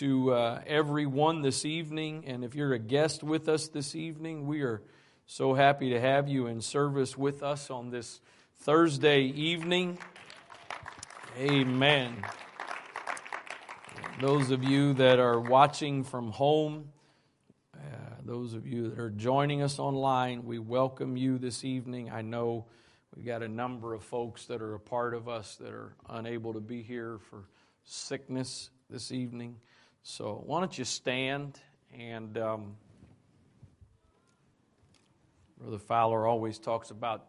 to uh, everyone this evening. And if you're a guest with us this evening, we are so happy to have you in service with us on this Thursday evening. Amen. Those of you that are watching from home, uh, those of you that are joining us online, we welcome you this evening. I know we've got a number of folks that are a part of us that are unable to be here for sickness this evening. So, why don't you stand and. Um, Brother Fowler always talks about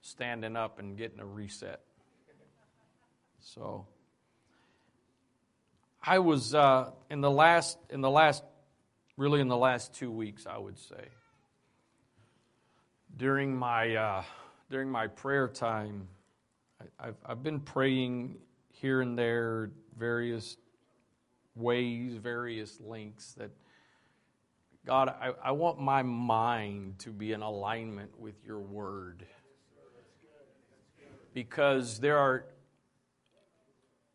standing up and getting a reset. So, I was uh, in the last in the last really in the last two weeks, I would say. During my uh, during my prayer time, I, have I've been praying here and there, various ways, various links that. God, I, I want my mind to be in alignment with your word. Because there are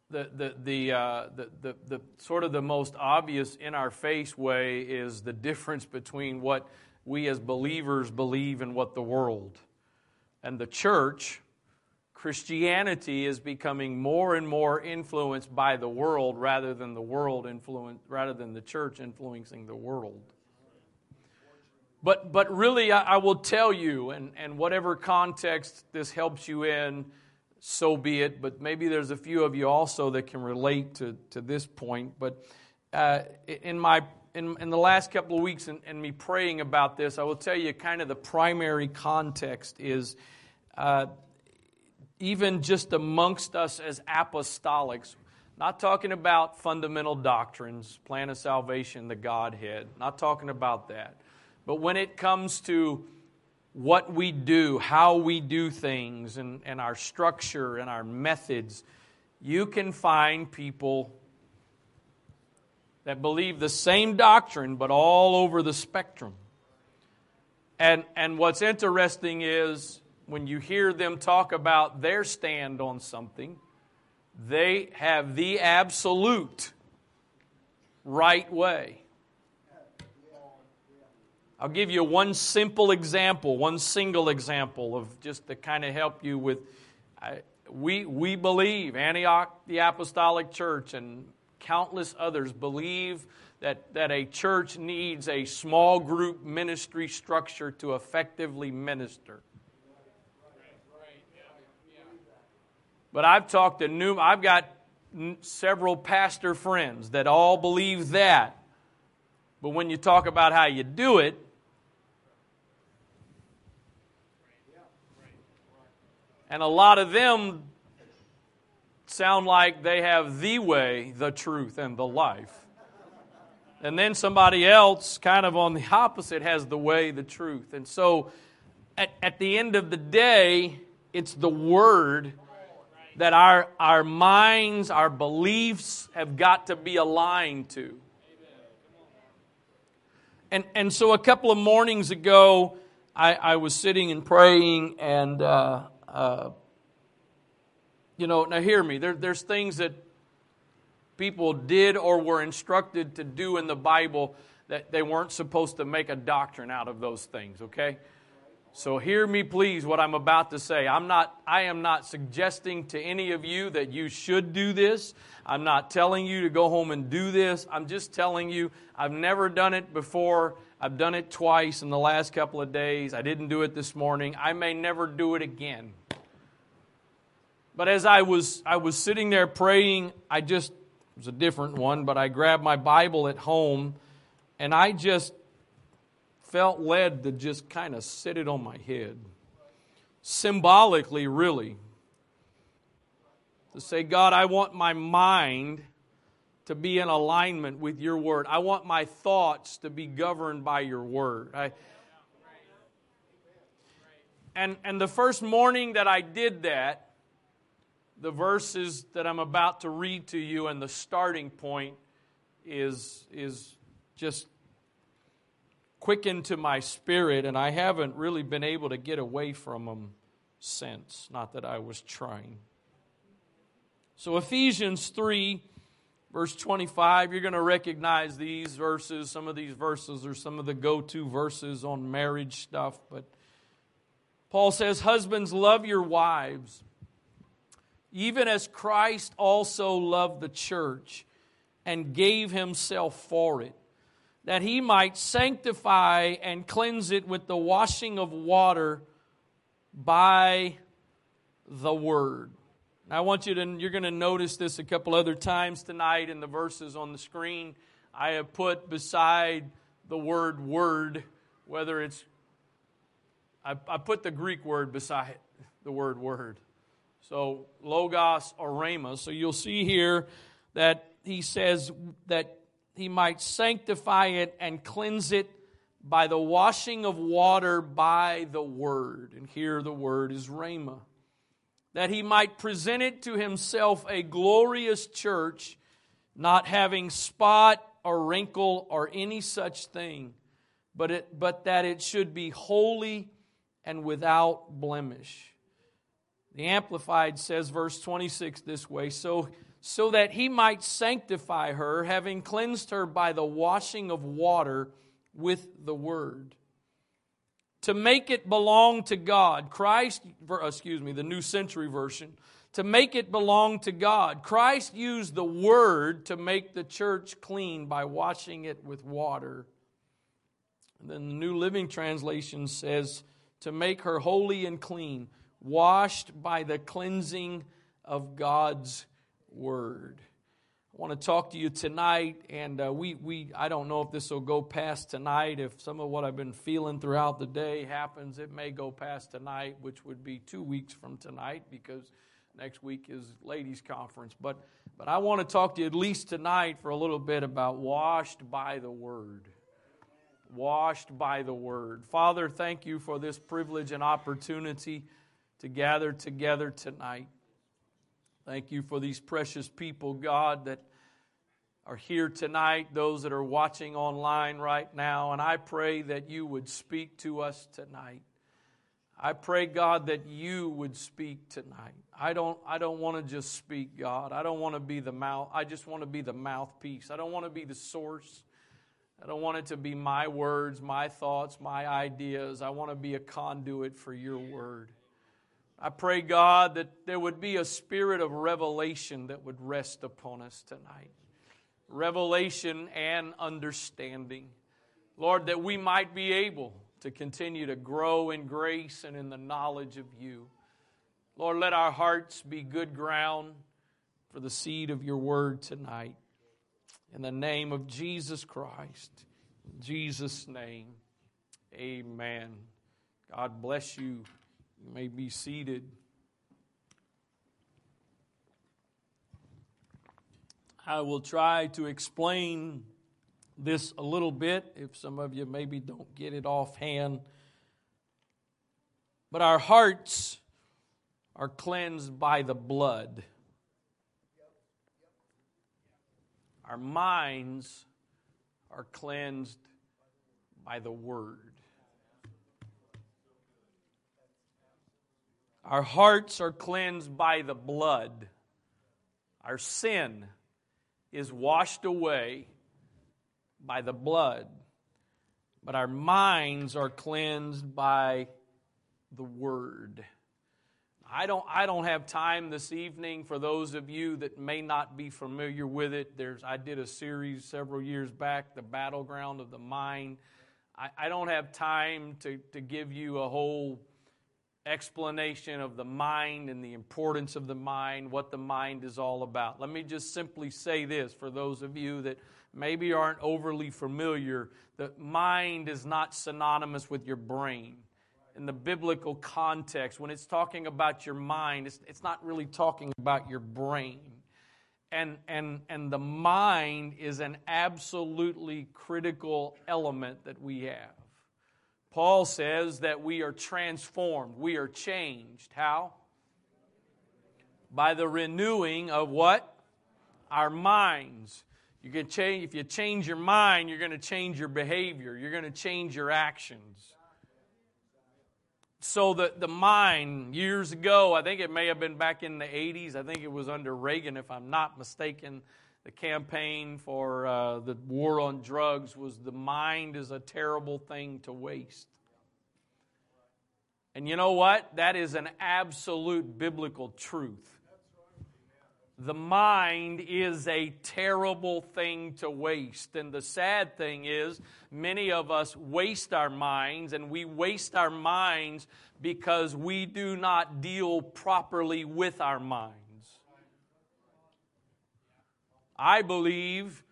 the, the, the, uh, the, the, the, sort of the most obvious in our face way is the difference between what we as believers believe and what the world and the church christianity is becoming more and more influenced by the world rather than the world influence rather than the church influencing the world but but really i, I will tell you and, and whatever context this helps you in so be it. But maybe there's a few of you also that can relate to, to this point. But uh, in my in, in the last couple of weeks and, and, me praying about this, I will tell you kind of the primary context is uh, even just amongst us as apostolics, not talking about fundamental doctrines, plan of salvation, the Godhead, not talking about that. But when it comes to what we do, how we do things, and, and our structure and our methods, you can find people that believe the same doctrine but all over the spectrum. And, and what's interesting is when you hear them talk about their stand on something, they have the absolute right way. I'll give you one simple example, one single example of just to kind of help you with. I, we, we believe, Antioch, the Apostolic Church, and countless others believe that, that a church needs a small group ministry structure to effectively minister. But I've talked to new, I've got several pastor friends that all believe that. But when you talk about how you do it, And a lot of them sound like they have the way, the truth, and the life. And then somebody else, kind of on the opposite, has the way, the truth. And so at, at the end of the day, it's the Word that our, our minds, our beliefs have got to be aligned to. And, and so a couple of mornings ago, I, I was sitting and praying, and uh, uh, you know, now hear me. There, there's things that people did or were instructed to do in the Bible that they weren't supposed to make a doctrine out of those things, okay? So hear me please what I'm about to say. I'm not I am not suggesting to any of you that you should do this. I'm not telling you to go home and do this. I'm just telling you I've never done it before. I've done it twice in the last couple of days. I didn't do it this morning. I may never do it again. But as I was, I was sitting there praying, I just, it was a different one, but I grabbed my Bible at home and I just felt led to just kind of sit it on my head. Symbolically, really. To say, God, I want my mind to be in alignment with your word. I want my thoughts to be governed by your word. I, and, and the first morning that I did that, the verses that I'm about to read to you and the starting point is, is just quickened to my spirit, and I haven't really been able to get away from them since. Not that I was trying. So, Ephesians 3, verse 25. You're going to recognize these verses. Some of these verses are some of the go to verses on marriage stuff. But Paul says, Husbands, love your wives, even as Christ also loved the church and gave himself for it, that he might sanctify and cleanse it with the washing of water by the word. I want you to, you're going to notice this a couple other times tonight in the verses on the screen. I have put beside the word word, whether it's, I, I put the Greek word beside the word word. So logos or rhema. So you'll see here that he says that he might sanctify it and cleanse it by the washing of water by the word. And here the word is rhema. That he might present it to himself a glorious church, not having spot or wrinkle or any such thing, but, it, but that it should be holy and without blemish. The Amplified says, verse 26 this way So so that he might sanctify her, having cleansed her by the washing of water with the word. To make it belong to God, Christ, excuse me, the New Century Version, to make it belong to God. Christ used the word to make the church clean by washing it with water. And then the New Living Translation says, to make her holy and clean, washed by the cleansing of God's word. I want to talk to you tonight, and uh, we, we I don't know if this will go past tonight. If some of what I've been feeling throughout the day happens, it may go past tonight, which would be two weeks from tonight because next week is ladies' conference. But but I want to talk to you at least tonight for a little bit about washed by the word. Washed by the word. Father, thank you for this privilege and opportunity to gather together tonight. Thank you for these precious people, God, that are here tonight, those that are watching online right now, and I pray that you would speak to us tonight. I pray, God, that you would speak tonight. I don't, I don't want to just speak, God. I don't want to be the mouth. I just want to be the mouthpiece. I don't want to be the source. I don't want it to be my words, my thoughts, my ideas. I want to be a conduit for your word. I pray, God, that there would be a spirit of revelation that would rest upon us tonight. Revelation and understanding. Lord, that we might be able to continue to grow in grace and in the knowledge of you. Lord, let our hearts be good ground for the seed of your word tonight. In the name of Jesus Christ, in Jesus' name, amen. God bless you. You may be seated. I will try to explain this a little bit if some of you maybe don't get it offhand. But our hearts are cleansed by the blood. Our minds are cleansed by the word. Our hearts are cleansed by the blood. Our sin is washed away by the blood. But our minds are cleansed by the word. I don't, I don't have time this evening for those of you that may not be familiar with it. There's, I did a series several years back, The Battleground of the Mind. I, I don't have time to, to give you a whole explanation of the mind and the importance of the mind, what the mind is all about. Let me just simply say this for those of you that maybe aren't overly familiar the mind is not synonymous with your brain. In the biblical context, when it's talking about your mind, it's, it's not really talking about your brain. And, and, and the mind is an absolutely critical element that we have. Paul says that we are transformed, we are changed. How? By the renewing of what? Our minds. You can change if you change your mind, you're going to change your behavior, you're going to change your actions. So the, the mind, years ago, I think it may have been back in the 80s, I think it was under Reagan, if I'm not mistaken, the campaign for uh, the war on drugs was the mind is a terrible thing to waste. And you know what? That is an absolute biblical truth. The mind is a terrible thing to waste. And the sad thing is, many of us waste our minds, and we waste our minds because we do not deal properly with our minds. I believe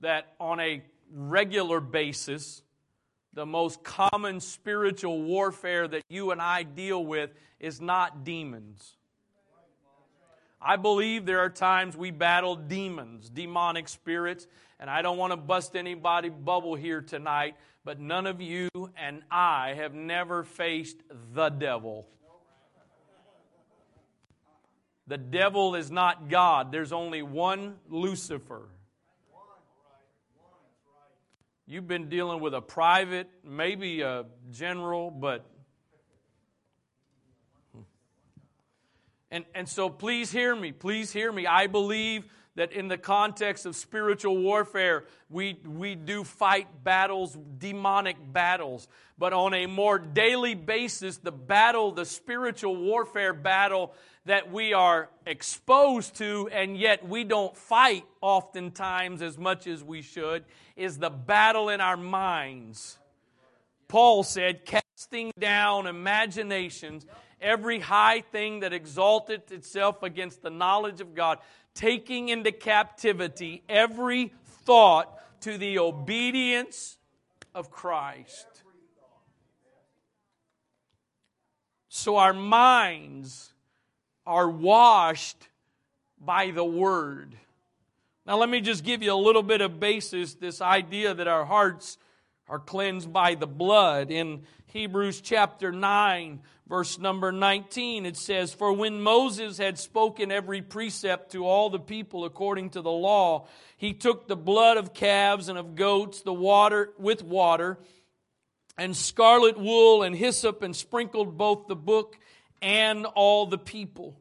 that on a regular basis, the most common spiritual warfare that you and I deal with is not demons. I believe there are times we battle demons, demonic spirits, and I don't want to bust anybody bubble here tonight, but none of you and I have never faced the devil. The devil is not God. There's only one Lucifer. You've been dealing with a private, maybe a general, but. And, and so please hear me. Please hear me. I believe that in the context of spiritual warfare, we, we do fight battles, demonic battles. But on a more daily basis, the battle, the spiritual warfare battle that we are exposed to, and yet we don't fight oftentimes as much as we should, is the battle in our minds. Paul said, casting down imaginations, every high thing that exalted itself against the knowledge of God taking into captivity every thought to the obedience of Christ. So our minds are washed by the Word. Now, let me just give you a little bit of basis this idea that our hearts are cleansed by the blood. In Hebrews chapter 9, verse number 19, it says, For when Moses had spoken every precept to all the people according to the law, he took the blood of calves and of goats, the water with water, and scarlet wool and hyssop, and sprinkled both the book and all the people,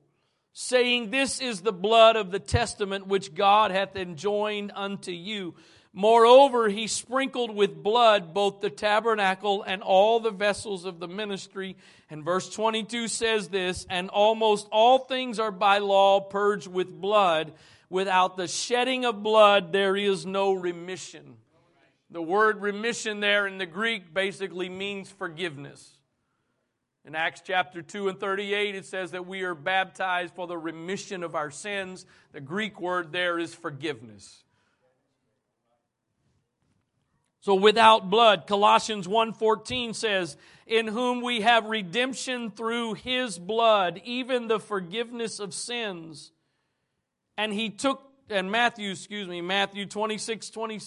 saying, This is the blood of the testament which God hath enjoined unto you. Moreover, he sprinkled with blood both the tabernacle and all the vessels of the ministry. And verse 22 says this, and almost all things are by law purged with blood. Without the shedding of blood, there is no remission. The word remission there in the Greek basically means forgiveness. In Acts chapter 2 and 38, it says that we are baptized for the remission of our sins. The Greek word there is forgiveness. So without blood, Colossians 1:14 says, "In whom we have redemption through his blood, even the forgiveness of sins." And he took and Matthew, excuse me, Matthew 26, 20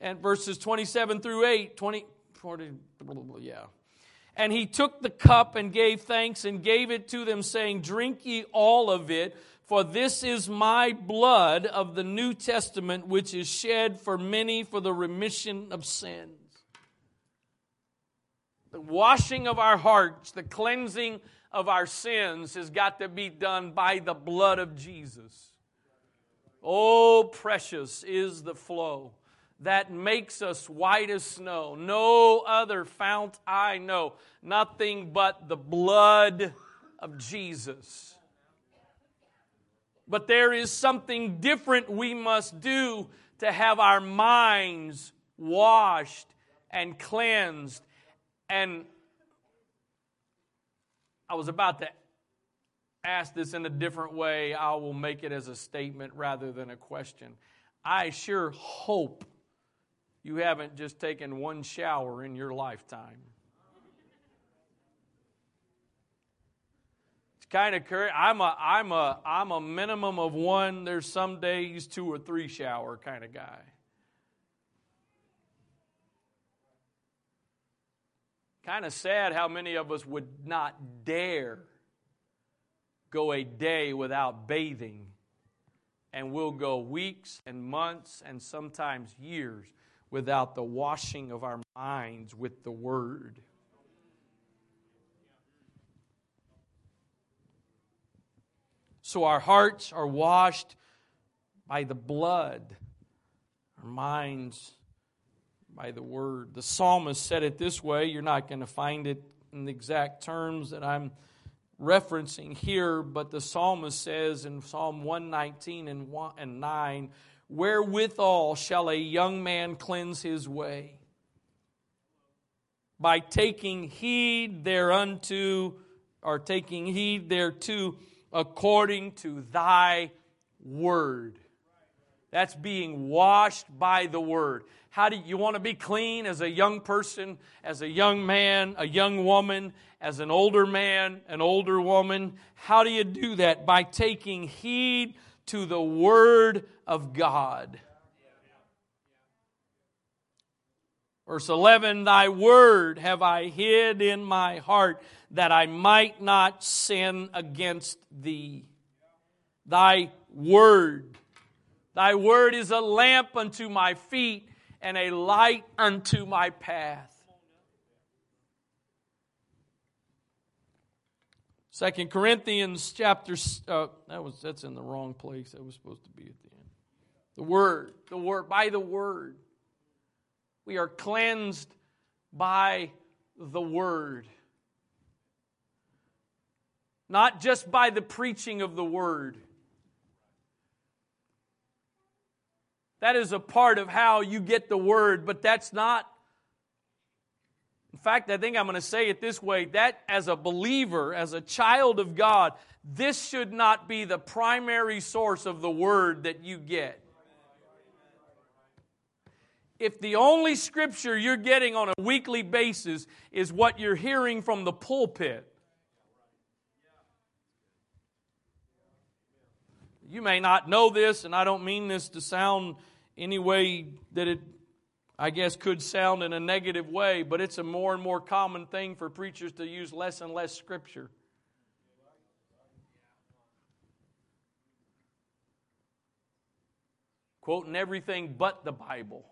and verses 27 through 8, 20, 40, yeah. And he took the cup and gave thanks and gave it to them, saying, Drink ye all of it, for this is my blood of the New Testament, which is shed for many for the remission of sins. The washing of our hearts, the cleansing of our sins has got to be done by the blood of Jesus. Oh, precious is the flow that makes us white as snow. No other fount I know, nothing but the blood of Jesus. But there is something different we must do to have our minds washed and cleansed. And I was about to ask this in a different way. I will make it as a statement rather than a question. I sure hope you haven't just taken one shower in your lifetime. Kind of. I'm a I'm a I'm a minimum of one. There's some days two or three shower kind of guy. Kind of sad how many of us would not dare go a day without bathing, and we'll go weeks and months and sometimes years without the washing of our minds with the Word. So our hearts are washed by the blood, our minds by the word. The psalmist said it this way. You're not going to find it in the exact terms that I'm referencing here, but the psalmist says in Psalm 119 and, 1 and 9, Wherewithal shall a young man cleanse his way? By taking heed thereunto, or taking heed thereto, according to thy word. That's being washed by the word. How do you, want to be clean as a young person, as a young man, a young woman, as an older man, an older woman? How do you do that? By taking heed to the word of God. Verse 11, Thy word have I hid in my heart that I might not sin against thee. Thy word. Thy word is a lamp unto my feet and a light unto my path. Second Corinthians chapter uh, that was that's in the wrong place. That was supposed to be at the end. The word, the word by the word. We are cleansed by the word. Not just by the preaching of the word. That is a part of how you get the word, but that's not. In fact, I think I'm going to say it this way that as a believer, as a child of God, this should not be the primary source of the word that you get. If the only scripture you're getting on a weekly basis is what you're hearing from the pulpit, you may not know this, and I don't mean this to sound any way that it, I guess, could sound in a negative way, but it's a more and more common thing for preachers to use less and less scripture. Quoting everything but the Bible.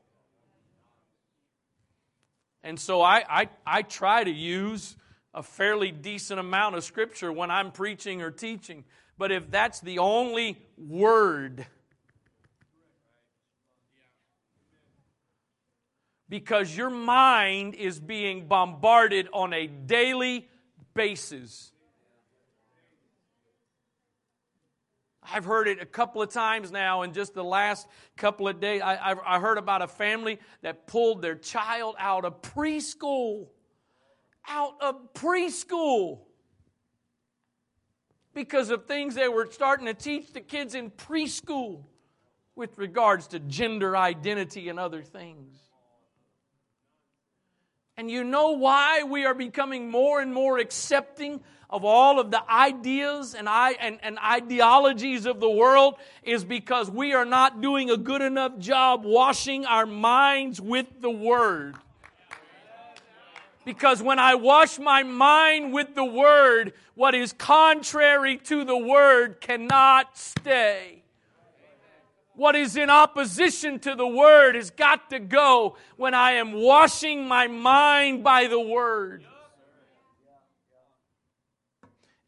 And so I, I, I try to use a fairly decent amount of scripture when I'm preaching or teaching. But if that's the only word, because your mind is being bombarded on a daily basis. I've heard it a couple of times now in just the last couple of days. I, I, heard about a family that pulled their child out of preschool. Out of preschool. Because of things they were starting to teach the kids in preschool with regards to gender identity and other things. And you know why we are becoming more and more accepting of all of the ideas and, and, and ideologies of the world is because we are not doing a good enough job washing our minds with the Word. Because when I wash my mind with the Word, what is contrary to the Word cannot stay. What is in opposition to the Word has got to go when I am washing my mind by the Word.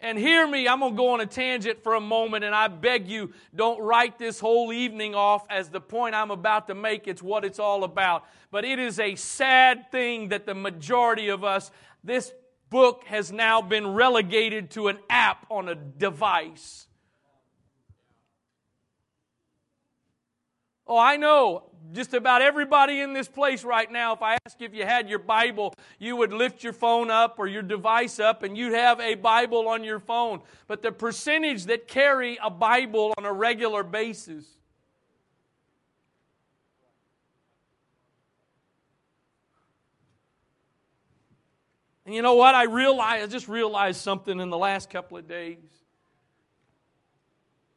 And hear me, I'm going to go on a tangent for a moment, and I beg you, don't write this whole evening off as the point I'm about to make. It's what it's all about. But it is a sad thing that the majority of us, this book has now been relegated to an app on a device. Oh, I know just about everybody in this place right now, if I ask you if you had your Bible, you would lift your phone up or your device up and you'd have a Bible on your phone. But the percentage that carry a Bible on a regular basis, And you know what? I realized, I just realized something in the last couple of days.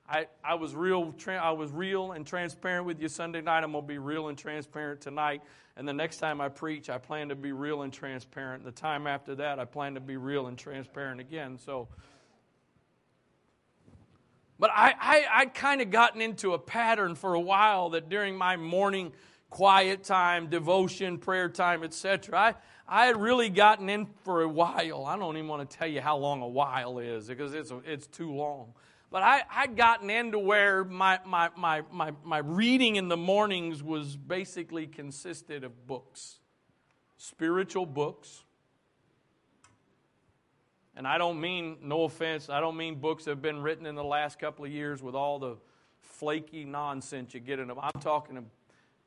I, I was real I was real and transparent with you Sunday night. I'm going to be real and transparent tonight. And the next time I preach, I plan to be real and transparent. The time after that, I plan to be real and transparent again. So but I, I, I'd kind of gotten into a pattern for a while that during my morning quiet time, devotion, prayer time, etc., I, I had really gotten in for a while. I don't even want to tell you how long a while is because it's, it's too long. But I, I'd gotten into where my, my, my, my, my reading in the mornings was basically consisted of books, spiritual books. And I don't mean, no offense, I don't mean books that have been written in the last couple of years with all the flaky nonsense you get in them. I'm talking of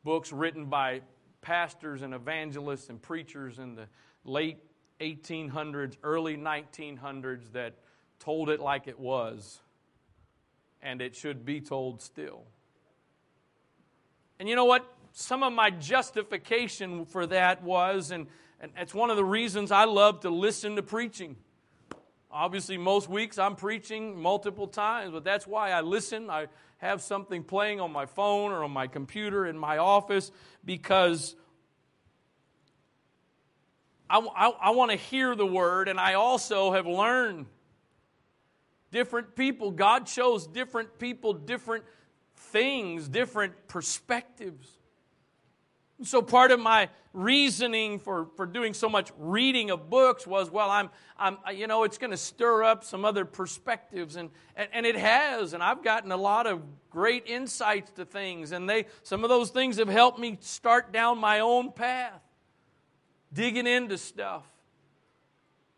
books written by pastors and evangelists and preachers in the late 1800s, early 1900s that told it like it was, and it should be told still. And you know what? Some of my justification for that was, and, and it's one of the reasons I love to listen to preaching. Obviously, most weeks I'm preaching multiple times, but that's why I listen. I have something playing on my phone or on my computer in my office because I, I, I want to hear the word, and I also have learned different people. God shows different people different things, different perspectives. So part of my reasoning for, for doing so much reading of books was, well, I'm, I'm you know, it's going to stir up some other perspectives, and, and, and it has, and I've gotten a lot of great insights to things, and they some of those things have helped me start down my own path digging into stuff.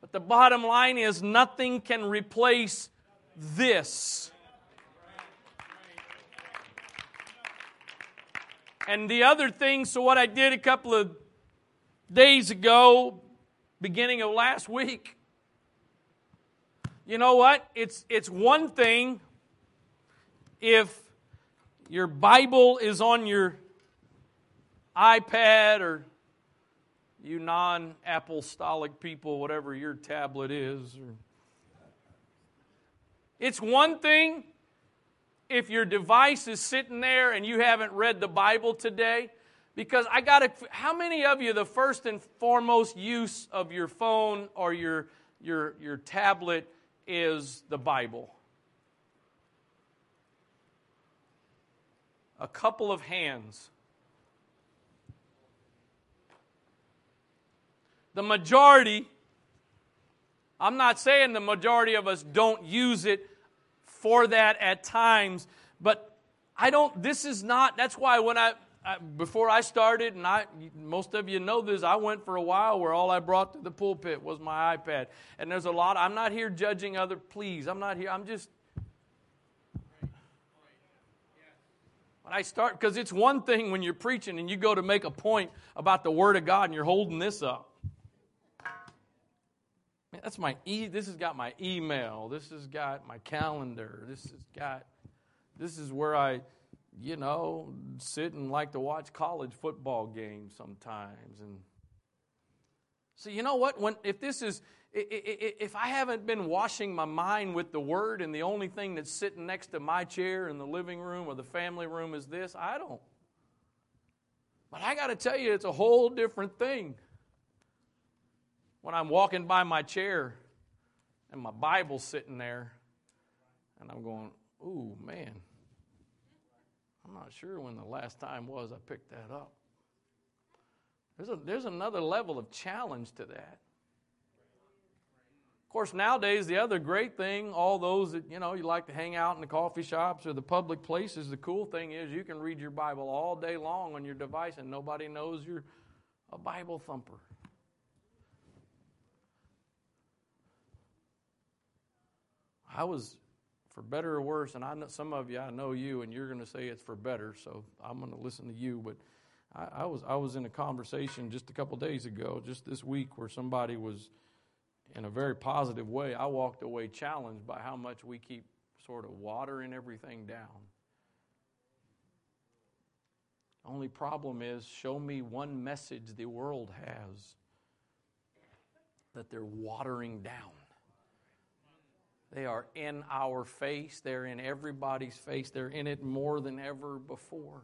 But the bottom line is nothing can replace this. And the other thing, so what I did a couple of days ago, beginning of last week, you know what? It's, it's one thing if your Bible is on your iPad or you non apostolic people, whatever your tablet is. It's one thing if your device is sitting there and you haven't read the Bible today. Because I got to, how many of you, the first and foremost use of your phone or your, your, your tablet is the Bible? A couple of hands. The majority, I'm not saying the majority of us don't use it for that at times, but I don't, this is not, that's why when I, I, before I started, and I, most of you know this, I went for a while where all I brought to the pulpit was my iPad. And there's a lot, I'm not here judging other, please, I'm not here, I'm just, when I start, because it's one thing when you're preaching and you go to make a point about the Word of God and you're holding this up. Man, that's my e. This has got my email. This has got my calendar. This has got. This is where I, you know, sit and like to watch college football games sometimes. And so you know what? When if this is if I haven't been washing my mind with the Word, and the only thing that's sitting next to my chair in the living room or the family room is this, I don't. But I got to tell you, it's a whole different thing when I'm walking by my chair and my Bible's sitting there, and I'm going, ooh, man, I'm not sure when the last time was I picked that up. There's, a, there's another level of challenge to that. Of course, nowadays, the other great thing, all those that, you know, you like to hang out in the coffee shops or the public places, the cool thing is you can read your Bible all day long on your device and nobody knows you're a Bible thumper. I was, for better or worse, and I know some of you, I know you, and you're going to say it's for better, so I'm going to listen to you. But I, I was, I was in a conversation just a couple days ago, just this week, where somebody was, in a very positive way, I walked away challenged by how much we keep sort of watering everything down. Only problem is, show me one message the world has that they're watering down. They are in our face. They're in everybody's face. They're in it more than ever before.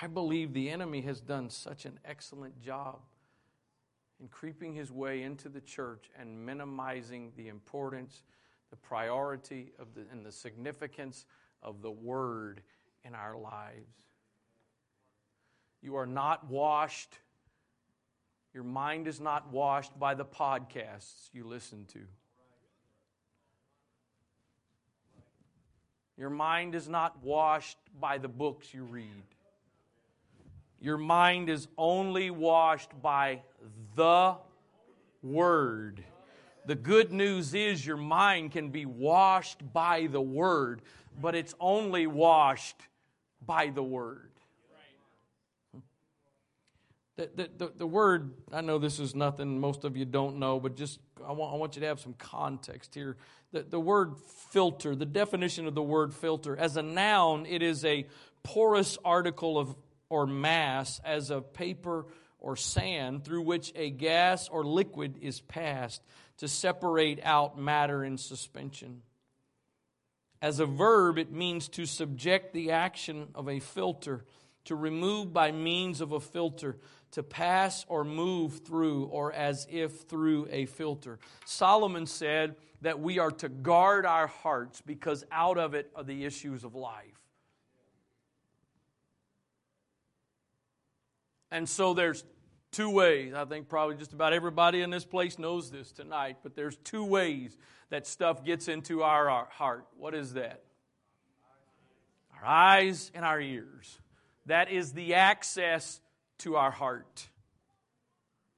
I believe the enemy has done such an excellent job in creeping his way into the church and minimizing the importance, the priority of the, and the significance of the word in our lives. You are not washed Your mind is not washed by the podcasts you listen to. Your mind is not washed by the books you read. Your mind is only washed by the Word. The good news is your mind can be washed by the Word, but it's only washed by the Word. The, the, the, the, word, I know this is nothing most of you don't know, but just I want, I want you to have some context here. The, the word filter, the definition of the word filter, as a noun, it is a porous article of or mass as of paper or sand through which a gas or liquid is passed to separate out matter in suspension. As a verb, it means to subject the action of a filter, to remove by means of a filter, to pass or move through, or as if through a filter. Solomon said that we are to guard our hearts because out of it are the issues of life. And so there's two ways. I think probably just about everybody in this place knows this tonight, but there's two ways that stuff gets into our, heart. What is that? Our eyes and our ears. That is the access to our heart.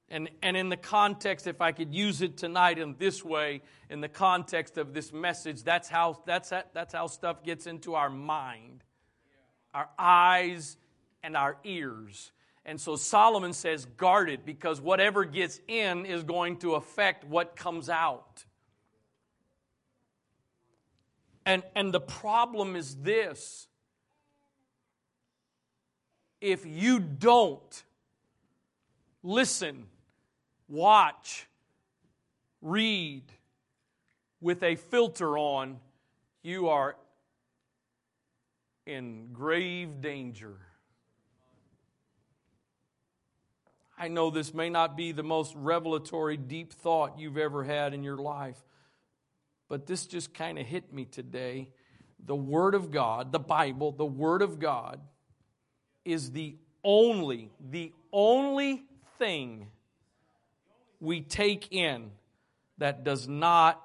And, and in the context, if I could use it tonight in this way, in the context of this message, that's how, that's, that's how stuff gets into our mind, our eyes, and our ears. And so Solomon says, guard it because whatever gets in is going to affect what comes out. And, and the problem is this if you don't listen, watch, read with a filter on, you are in grave danger. I know this may not be the most revelatory, deep thought you've ever had in your life, but this just kind of hit me today. The Word of God, the Bible, the Word of God, is the only, the only thing we take in that does not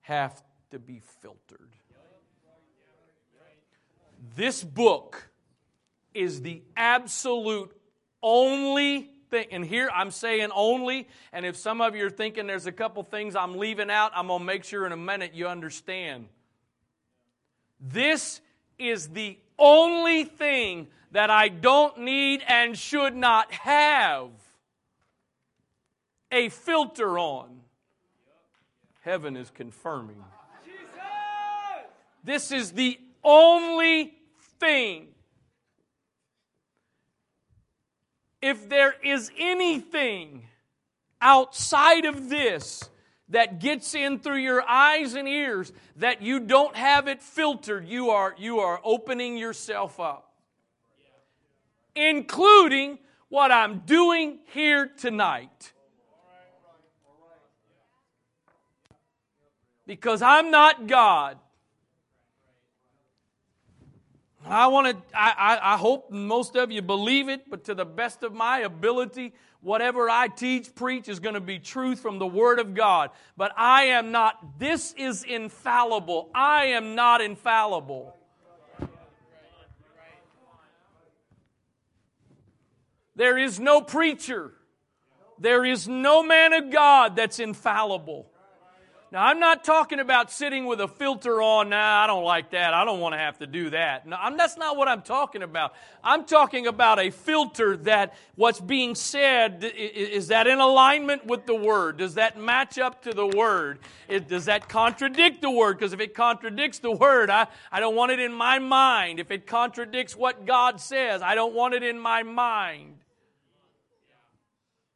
have to be filtered. This book is the absolute only thing. And here I'm saying only, and if some of you are thinking there's a couple things I'm leaving out, I'm going to make sure in a minute you understand. This is the only thing that I don't need and should not have a filter on. Heaven is confirming. This is the only thing if there is anything outside of this that gets in through your eyes and ears that you don't have it filtered, you are, you are opening yourself up. Including what I'm doing here tonight. Because I'm not God. I want to, I, I, hope most of you believe it, but to the best of my ability, whatever I teach, preach is going to be truth from the Word of God. But I am not, this is infallible. I am not infallible. There is no preacher, there is no man of God that's infallible. Now, I'm not talking about sitting with a filter on. Nah, I don't like that. I don't want to have to do that. No, I'm, that's not what I'm talking about. I'm talking about a filter that what's being said is that in alignment with the Word? Does that match up to the Word? It, does that contradict the Word? Because if it contradicts the Word, I, I don't want it in my mind. If it contradicts what God says, I don't want it in my mind.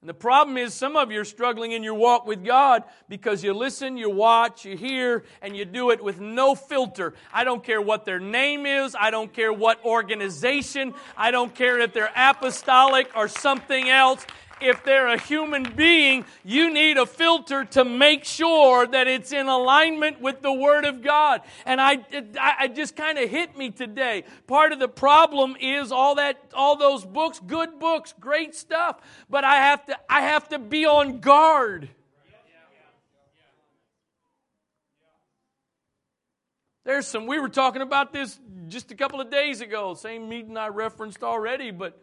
And the problem is, some of you are struggling in your walk with God because you listen, you watch, you hear, and you do it with no filter. I don't care what their name is. I don't care what organization. I don't care if they're apostolic or something else. If they're a human being, you need a filter to make sure that it's in alignment with the Word of God. And I, I just kind of hit me today. Part of the problem is all that, all those books, good books, great stuff, but I have to, I have to be on guard. There's some, we were talking about this just a couple of days ago, same meeting I referenced already, but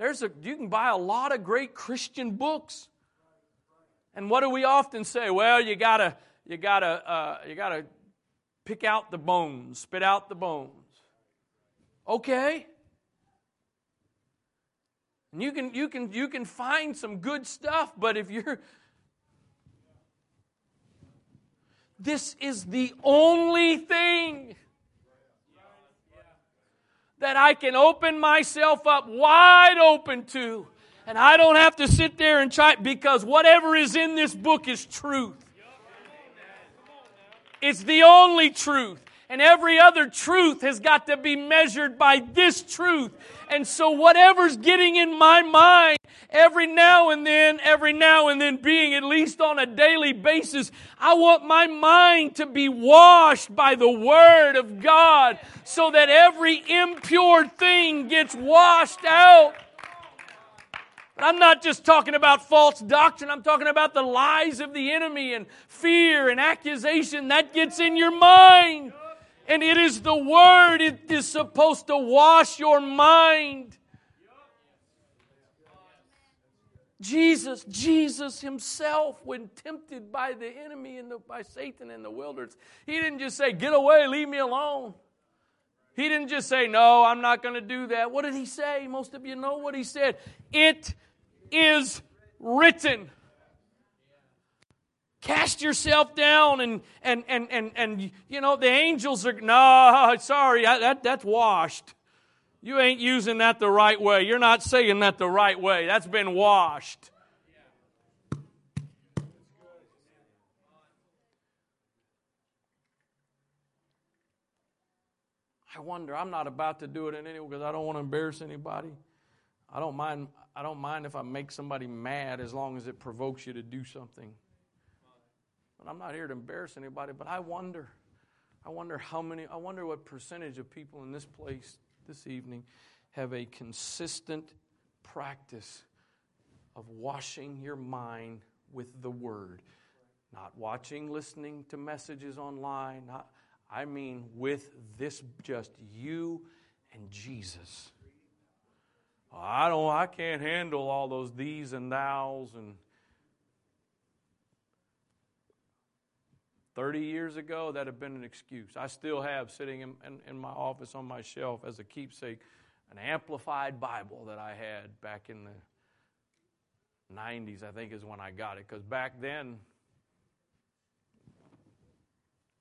there's a, you can buy a lot of great Christian books. And what do we often say? Well, you gotta, you gotta, uh, you gotta pick out the bones, spit out the bones. Okay. And you can, you can, you can find some good stuff, but if you're This is the only thing that I can open myself up wide open to. And I don't have to sit there and try, because whatever is in this book is truth. It's the only truth. And every other truth has got to be measured by this truth. And so, whatever's getting in my mind every now and then, every now and then, being at least on a daily basis, I want my mind to be washed by the Word of God so that every impure thing gets washed out. I'm not just talking about false doctrine. I'm talking about the lies of the enemy and fear and accusation that gets in your mind. And it is the Word, it is supposed to wash your mind. Jesus, Jesus himself, when tempted by the enemy and by Satan in the wilderness, he didn't just say, Get away, leave me alone. He didn't just say, No, I'm not going to do that. What did he say? Most of you know what he said. It is written. Cast yourself down and, and, and, and, and you know, the angels are, no, sorry, that, that's washed. You ain't using that the right way. You're not saying that the right way. That's been washed. I wonder, I'm not about to do it in any way because I don't want to embarrass anybody. I don't mind I don't mind if I make somebody mad as long as it provokes you to do something. I'm not here to embarrass anybody, but I wonder. I wonder how many, I wonder what percentage of people in this place this evening have a consistent practice of washing your mind with the Word. Not watching, listening to messages online. Not, I mean, with this, just you and Jesus. I don't, I can't handle all those these and thous and 30 years ago, that'd have been an excuse. I still have sitting in, in, in, my office on my shelf as a keepsake an amplified Bible that I had back in the 90s, I think is when I got it. Because back then,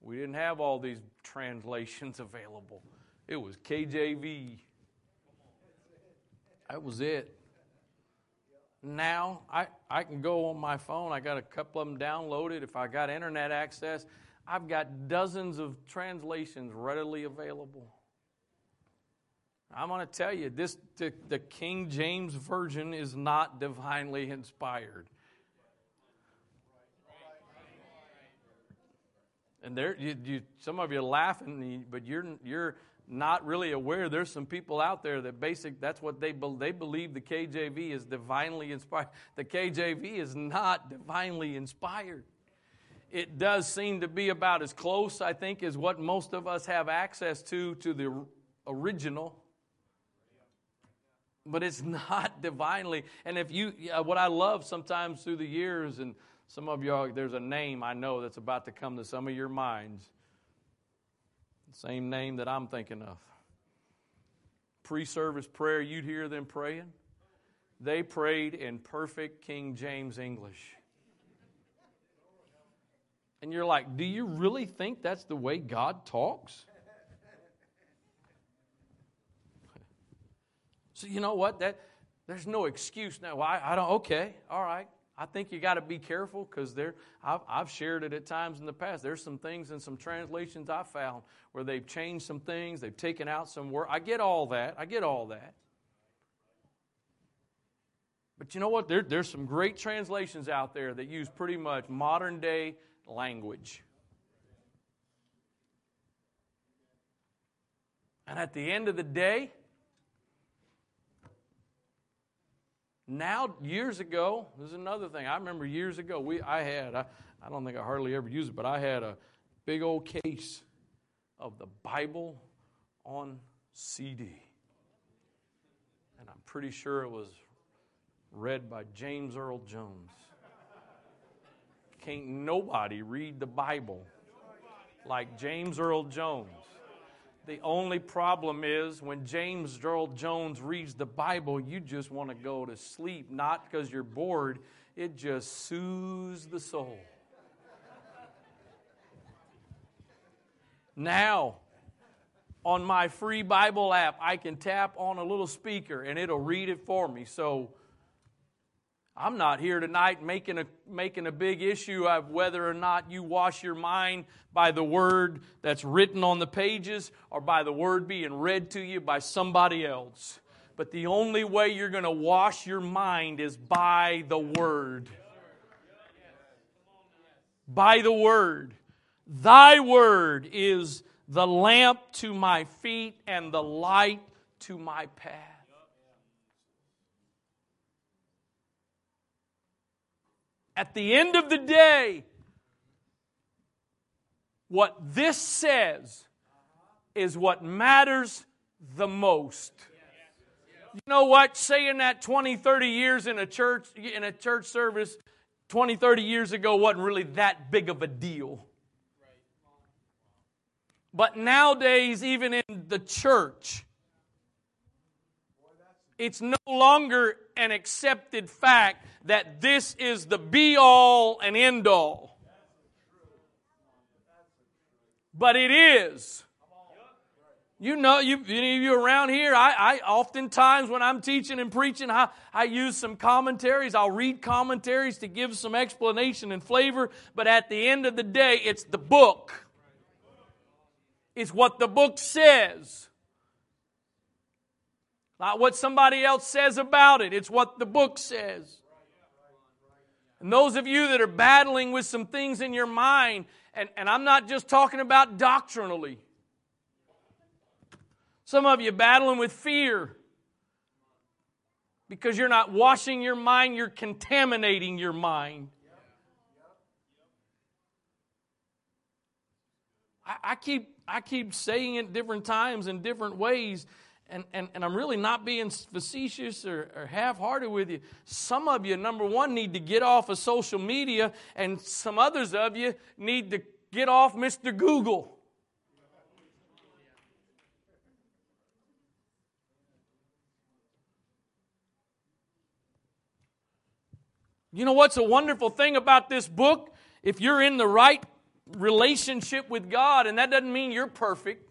we didn't have all these translations available. It was KJV. That was it. Now I, I can go on my phone. I got a couple of them downloaded. If I got internet access, I've got dozens of translations readily available. I'm going to tell you this the, the King James Version is not divinely inspired. And there, you, you, some of you are laughing, but you're, you're not really aware there's some people out there that basic that's what they they believe the KJV is divinely inspired. The KJV is not divinely inspired. It does seem to be about as close, I think, as what most of us have access to to the original. But it's not divinely. And if you, what I love sometimes through the years, and some of y'all, there's a name I know that's about to come to some of your minds same name that I'm thinking of. Pre service prayer, you'd hear them praying. They prayed in perfect King James English. And you're like, do you really think that's the way God talks? So you know what? That there's no excuse now. Well, I, I don't. Okay, all right. I think you got to be careful because there. I've, I've shared it at times in the past. There's some things in some translations I found where they've changed some things, they've taken out some word. I get all that. I get all that. But you know what? There, there's some great translations out there that use pretty much modern day language. And at the end of the day, now years ago, this is another thing. I remember years ago, we I had I, I don't think I hardly ever used it, but I had a big old case of the Bible on CD. And I'm pretty sure it was read by James Earl Jones. Can't nobody read the Bible like James Earl Jones. The only problem is when James Gerald Jones reads the Bible, you just want to go to sleep, not because you're bored, it just soothes the soul. Now, on my free Bible app, I can tap on a little speaker and it'll read it for me. So I'm not here tonight making a, making a big issue of whether or not you wash your mind by the word that's written on the pages or by the word being read to you by somebody else. But the only way you're going to wash your mind is by the word. By the word. Thy word is the lamp to my feet and the light to my path. At the end of the day, what this says is what matters the most. You know what? Saying that 20, 30 years in a church in a church service 20, 30 years ago wasn't really that big of a deal. But nowadays, even in the church, it's no longer an accepted fact that this is the be all and end all. But it is. You know, you, any of you around here, I, I oftentimes when I'm teaching and preaching, I, I use some commentaries. I'll read commentaries to give some explanation and flavor. But at the end of the day, it's the book. It's what the book says. Not what somebody else says about it. It's what the book says. And those of you that are battling with some things in your mind, and, and I'm not just talking about doctrinally. Some of you battling with fear because you're not washing your mind, you're contaminating your mind. I, I keep I keep saying it different times in different ways and, and, and I'm really not being facetious or, or half hearted with you. Some of you, number one, need to get off of social media, and some others of you need to get off Mr. Google. You know what's a wonderful thing about this book? If you're in the right relationship with God, and that doesn't mean you're perfect,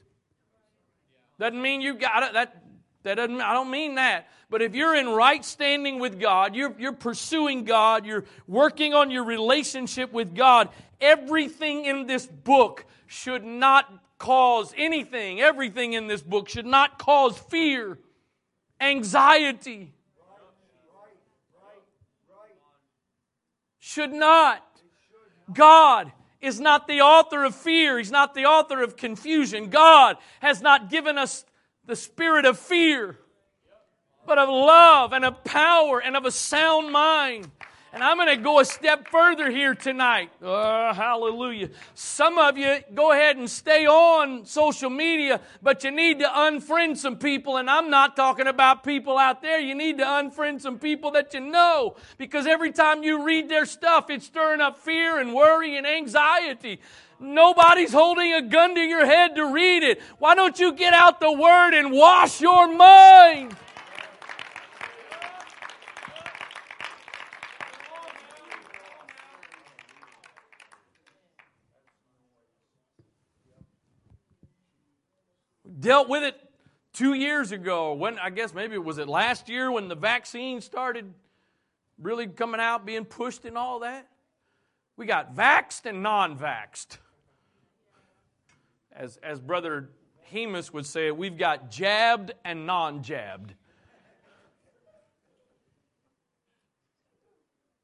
doesn't mean you got it. That, that doesn't, I don't mean that. But if you're in right standing with God, you're, you're pursuing God, you're working on your relationship with God, everything in this book should not cause anything, everything in this book should not cause fear, anxiety. Should not. God is not the author of fear. He's not the author of confusion. God has not given us the spirit of fear, but of love and of power and of a sound mind. And I'm going to go a step further here tonight. Oh, hallelujah. Some of you go ahead and stay on social media, but you need to unfriend some people. And I'm not talking about people out there. You need to unfriend some people that you know because every time you read their stuff, it's stirring up fear and worry and anxiety. Nobody's holding a gun to your head to read it. Why don't you get out the Word and wash your mind? Dealt with it two years ago. When I guess maybe it was it last year when the vaccine started really coming out, being pushed and all that. We got vaxed and non-vaxed. As as Brother Hemus would say, we've got jabbed and non-jabbed.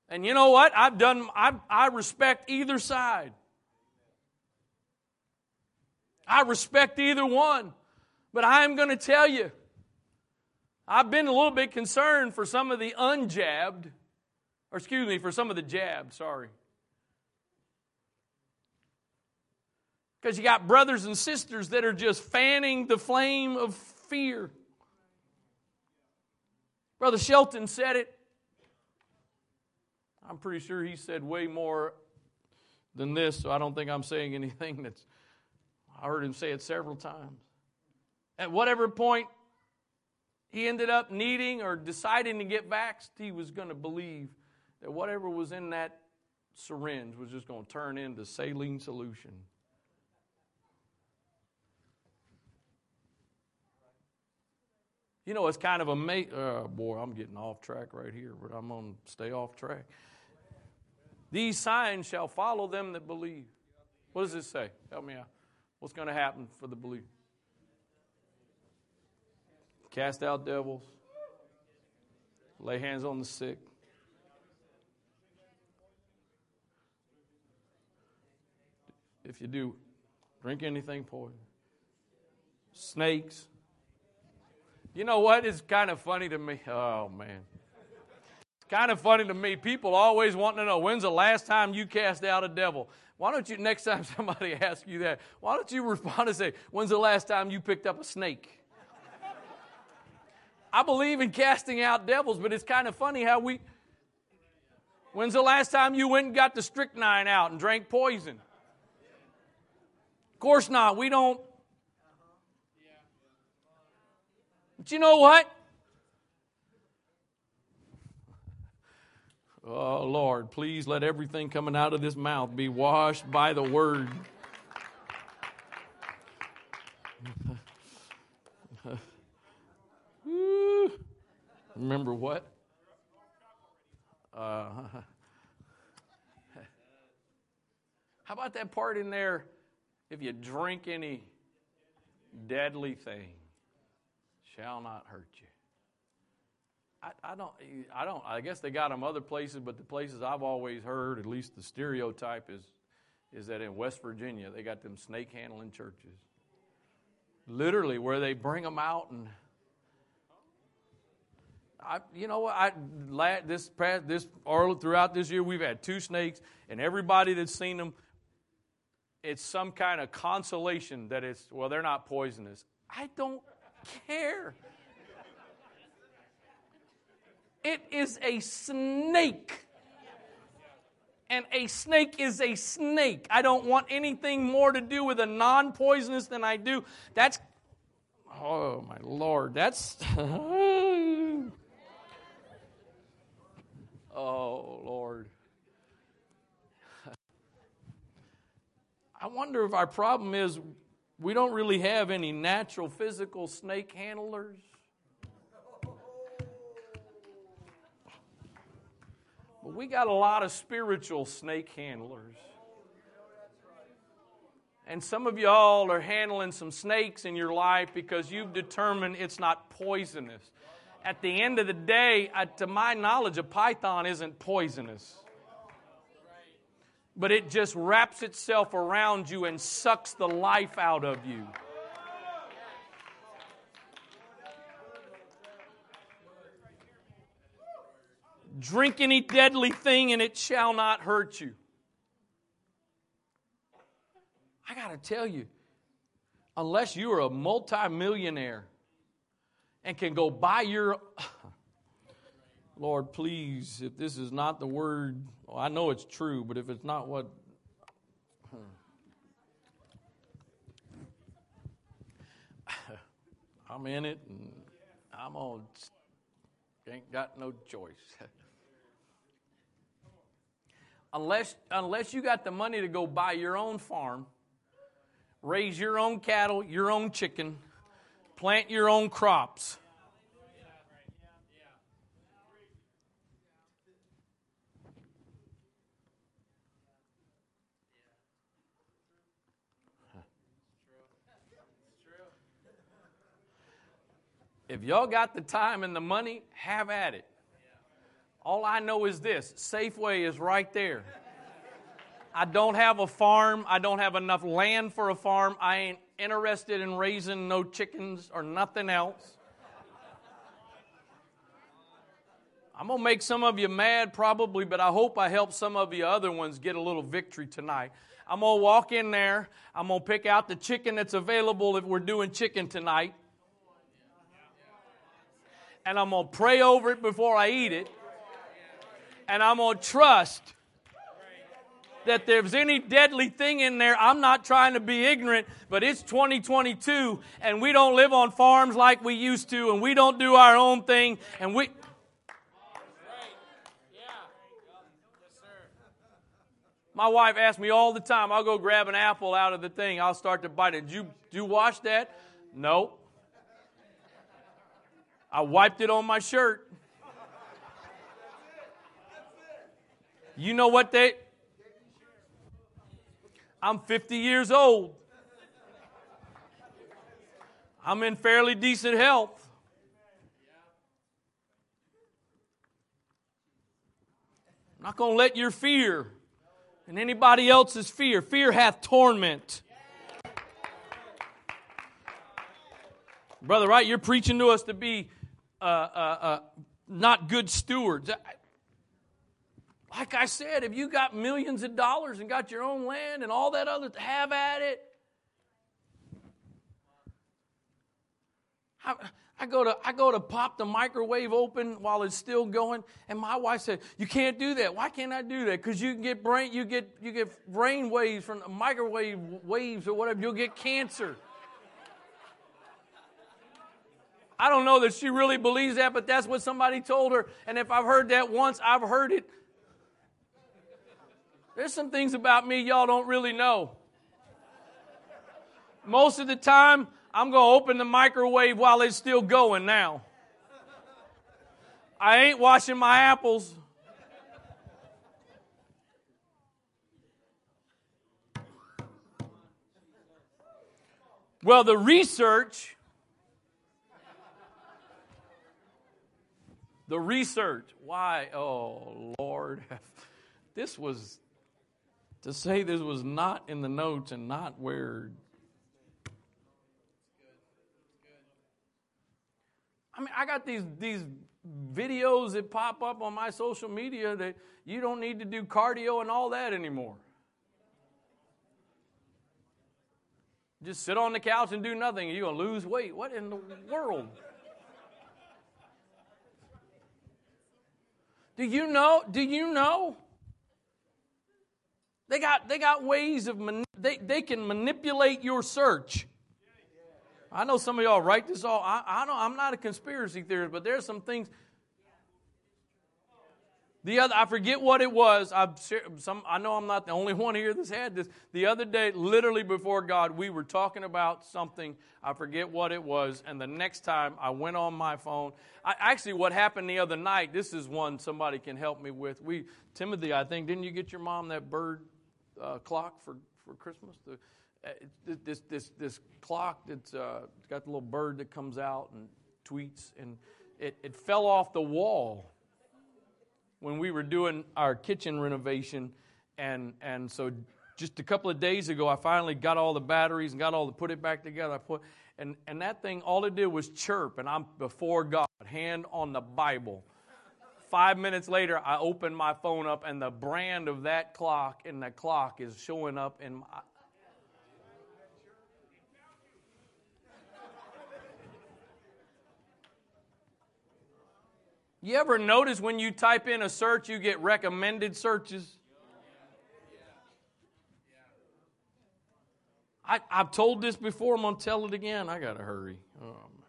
And you know what? I've done, I, I respect either side. I respect either one. But I'm going to tell you, I've been a little bit concerned for some of the unjabbed, or excuse me, for some of the jabbed, sorry. Because you got brothers and sisters that are just fanning the flame of fear. Brother Shelton said it. I'm pretty sure he said way more than this, so I don't think I'm saying anything that's. I heard him say it several times. At whatever point he ended up needing or deciding to get vaxxed, he was going to believe that whatever was in that syringe was just going to turn into saline solution. You know, it's kind of amazing. Oh, uh, boy, I'm getting off track right here, but I'm going to stay off track. These signs shall follow them that believe. What does it say? Help me out. What's going to happen for the believer? Cast out devils, lay hands on the sick. If you do, drink anything poison. Snakes you know what? It's kind of funny to me. Oh, man. It's kind of funny to me. People always want to know when's the last time you cast out a devil? Why don't you, next time somebody asks you that, why don't you respond and say, when's the last time you picked up a snake? I believe in casting out devils, but it's kind of funny how we. When's the last time you went and got the strychnine out and drank poison? Of course not. We don't But you know what? Oh, Lord, please let everything coming out of this mouth be washed by the word. Remember what? Uh, how about that part in there? If you drink any deadly thing shall not hurt you. I, I, don't, I don't, I guess they got them other places, but the places I've always heard, at least the stereotype is, is that in West Virginia, they got them snake handling churches. Literally, where they bring them out and, I, you know what? I this past this or throughout this year, we've had two snakes, and everybody that's seen them, it's some kind of consolation that it's well, they're not poisonous. I don't care. It is a snake. And a snake is a snake. I don't want anything more to do with a non poisonous than I do. That's, oh my Lord, that's, oh Oh, Lord. I wonder if our problem is we don't really have any natural physical snake handlers. But we got a lot of spiritual snake handlers. And some of y'all are handling some snakes in your life because you've determined it's not poisonous. At the end of the day, uh, to my knowledge, a python isn't poisonous but it just wraps itself around you and sucks the life out of you. Drink any deadly thing and it shall not hurt you. I got to tell you, unless you are a multimillionaire and can go buy your Lord, please, if this is not the word, well, I know it's true, but if it's not what. I'm in it and I'm on. Ain't got no choice. unless, unless you got the money to go buy your own farm, raise your own cattle, your own chicken, plant your own crops If y'all got the time and the money, have at it. All I know is this Safeway is right there. I don't have a farm. I don't have enough land for a farm. I ain't interested in raising no chickens or nothing else. I'm going to make some of you mad probably, but I hope I help some of you other ones get a little victory tonight. I'm going to walk in there. I'm going to pick out the chicken that's available if we're doing chicken tonight. And I'm going to pray over it before I eat it. And I'm going to trust that there's any deadly thing in there. I'm not trying to be ignorant, but it's 2022 and we don't live on farms like we used to and we don't do our own thing and we My wife asks me all the time, I'll go grab an apple out of the thing, I'll start to bite it. Did you, did you wash that? No. I wiped it on my shirt. You know what they. I'm 50 years old. I'm in fairly decent health. I'm not going to let your fear and anybody else's fear. Fear hath torment. Brother, right? You're preaching to us to be uh, uh, uh, not good stewards. Like I said, if you got millions of dollars and got your own land and all that other, have at it. I, I go to I go to pop the microwave open while it's still going, and my wife said, "You can't do that. Why can't I do that? Because you can get brain you get you get brain waves from the microwave waves or whatever. You'll get cancer." I don't know that she really believes that, but that's what somebody told her. And if I've heard that once, I've heard it. There's some things about me y'all don't really know. Most of the time, I'm going to open the microwave while it's still going now. I ain't washing my apples. Well, the research, the research, why, oh Lord, this was, to say this was not in the notes and not where I mean, I got these, these videos that pop up on my social media that you don't need to do cardio and all that anymore. Just sit on the couch and do nothing, you're going to lose weight. What in the world? Do you know? Do you know? They got, they got ways of, mani- they, they can manipulate your search. I know some of y'all write this all. I, I don't, I'm not a conspiracy theorist, but there's some things. The other, I forget what it was. i some, I know I'm not the only one here that's had this. The other day, literally before God, we were talking about something. I forget what it was. And the next time I went on my phone, I, actually, what happened the other night, this is one somebody can help me with. We, Timothy, I think, didn't you get your mom that bird uh, clock for, for Christmas? The, uh, this this this clock that's uh, got the little bird that comes out and tweets, and it, it fell off the wall when we were doing our kitchen renovation, and and so just a couple of days ago, I finally got all the batteries and got all the put it back together. I put and and that thing, all it did was chirp, and I'm before God, hand on the Bible. Five minutes later, I open my phone up, and the brand of that clock and the clock is showing up in my. You ever notice when you type in a search, you get recommended searches? I, have told this before. I'm going to tell it again. I got to hurry. Um,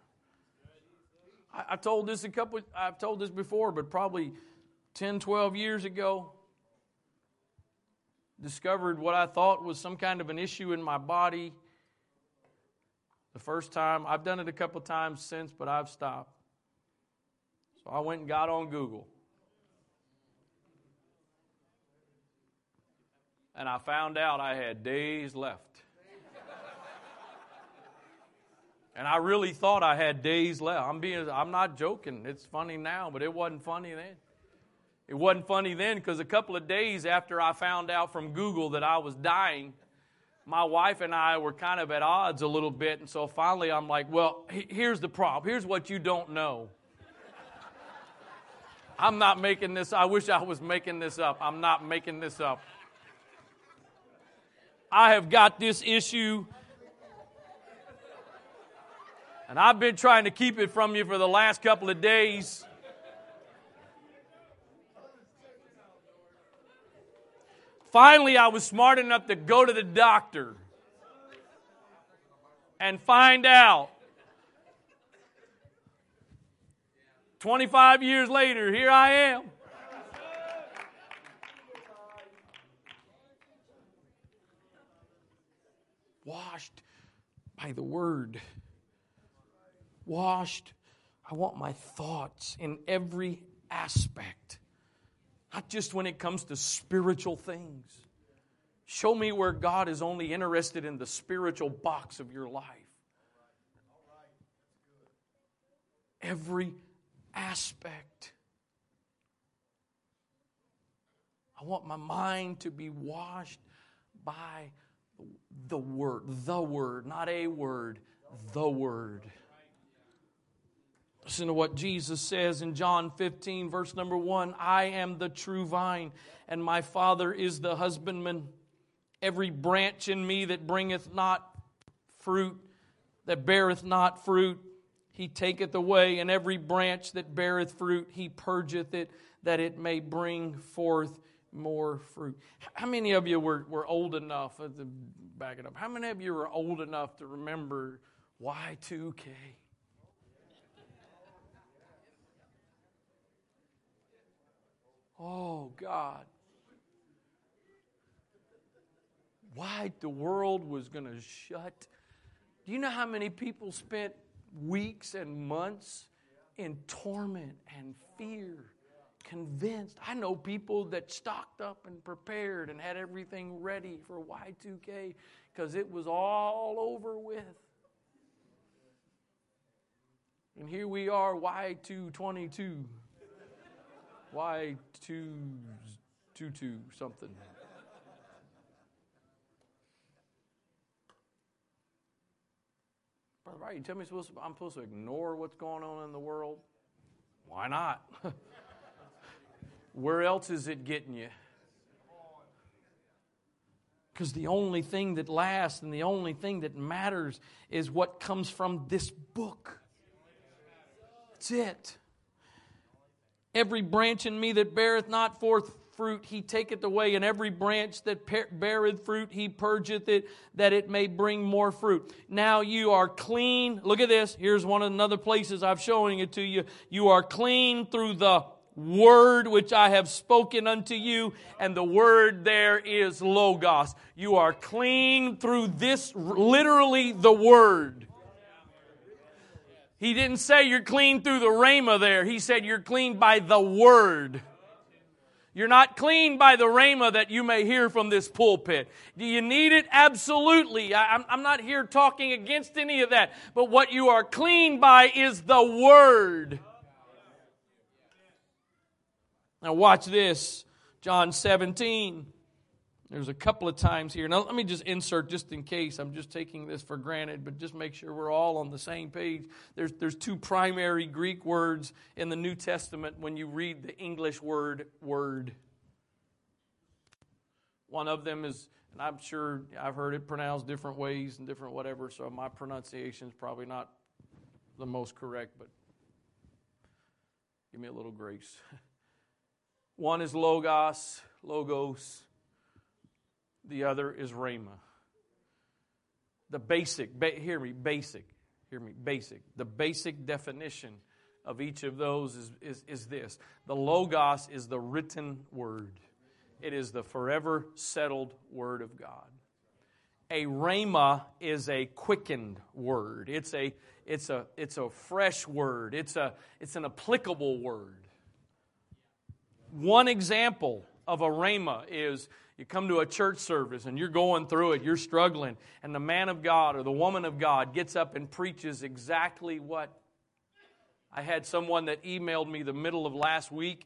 I, told this a couple. I've told this before, but probably 10, 12 years ago. Discovered what I thought was some kind of an issue in my body. The first time I've done it a couple times since, but I've stopped. So I went and got on Google. And I found out I had days left. And I really thought I had days left. I'm being I'm not joking. It's funny now, but it wasn't funny then. It wasn't funny then because a couple of days after I found out from Google that I was dying, my wife and I were kind of at odds a little bit. And so finally I'm like, well, here's the problem. Here's what you don't know. I'm not making this, I wish I was making this up. I'm not making this up. I have got this issue, and I've been trying to keep it from you for the last couple of days. Finally, I was smart enough to go to the doctor and find out 25 years later, here I am. Washed by the word. Washed. I want my thoughts in every aspect, not just when it comes to spiritual things. Show me where God is only interested in the spiritual box of your life. Every aspect. I want my mind to be washed by the Word, the Word, not a word, the Word. Listen to what Jesus says in John 15, verse number 1 I am the true vine, and my Father is the husbandman. Every branch in me that bringeth not fruit, that beareth not fruit, he taketh away, and every branch that beareth fruit, he purgeth it, that it may bring forth more fruit. How many of you were, were old enough, uh, back it up, how many of you were old enough to remember Y2K? Oh, God. Why the world was going to shut. Do you know how many people spent weeks and months in torment and fear, convinced. I know people that stocked up and prepared and had everything ready for Y2K because it was all over with. And here we are, Y222, Y222 something. Brother Wright, you tell me I'm supposed to ignore what's going on in the world? Why not? Where else is it getting you? Because the only thing that lasts and the only thing that matters is what comes from this book. That's it. Every branch in me that beareth not forth fruit he taketh away, and every branch that beareth fruit he purgeth it, that it may bring more fruit. Now you are clean. Look at this. Here's one of another places I'm showing it to you. You are clean through the word which I have spoken unto you, and the word there is logos. You are clean through this, literally the word. He didn't say you're clean through the rhema there. He said you're clean by the word. You're not clean by the rhema that you may hear from this pulpit. Do you need it? Absolutely. I, am not here talking against any of that. But what you are clean by is the Word. Now, watch this John 17. There's a couple of times here. Now, let me just insert just in case. I'm just taking this for granted, but just make sure we're all on the same page. There's, there's two primary Greek words in the New Testament when you read the English word, word. One of them is, and I'm sure I've heard it pronounced different ways and different whatever, so my pronunciation is probably not the most correct, but give me a little grace. One is logos, logos the other is Rhema. The basic, ba- hear me, basic, hear me, basic. The basic definition of each of those is, is, is this the Logos is the written word, it is the forever settled word of God. A rhema is a quickened word. It's a, it's a, it's a fresh word. It's, a, it's an applicable word. One example of a rhema is you come to a church service and you're going through it, you're struggling, and the man of God or the woman of God gets up and preaches exactly what I had someone that emailed me the middle of last week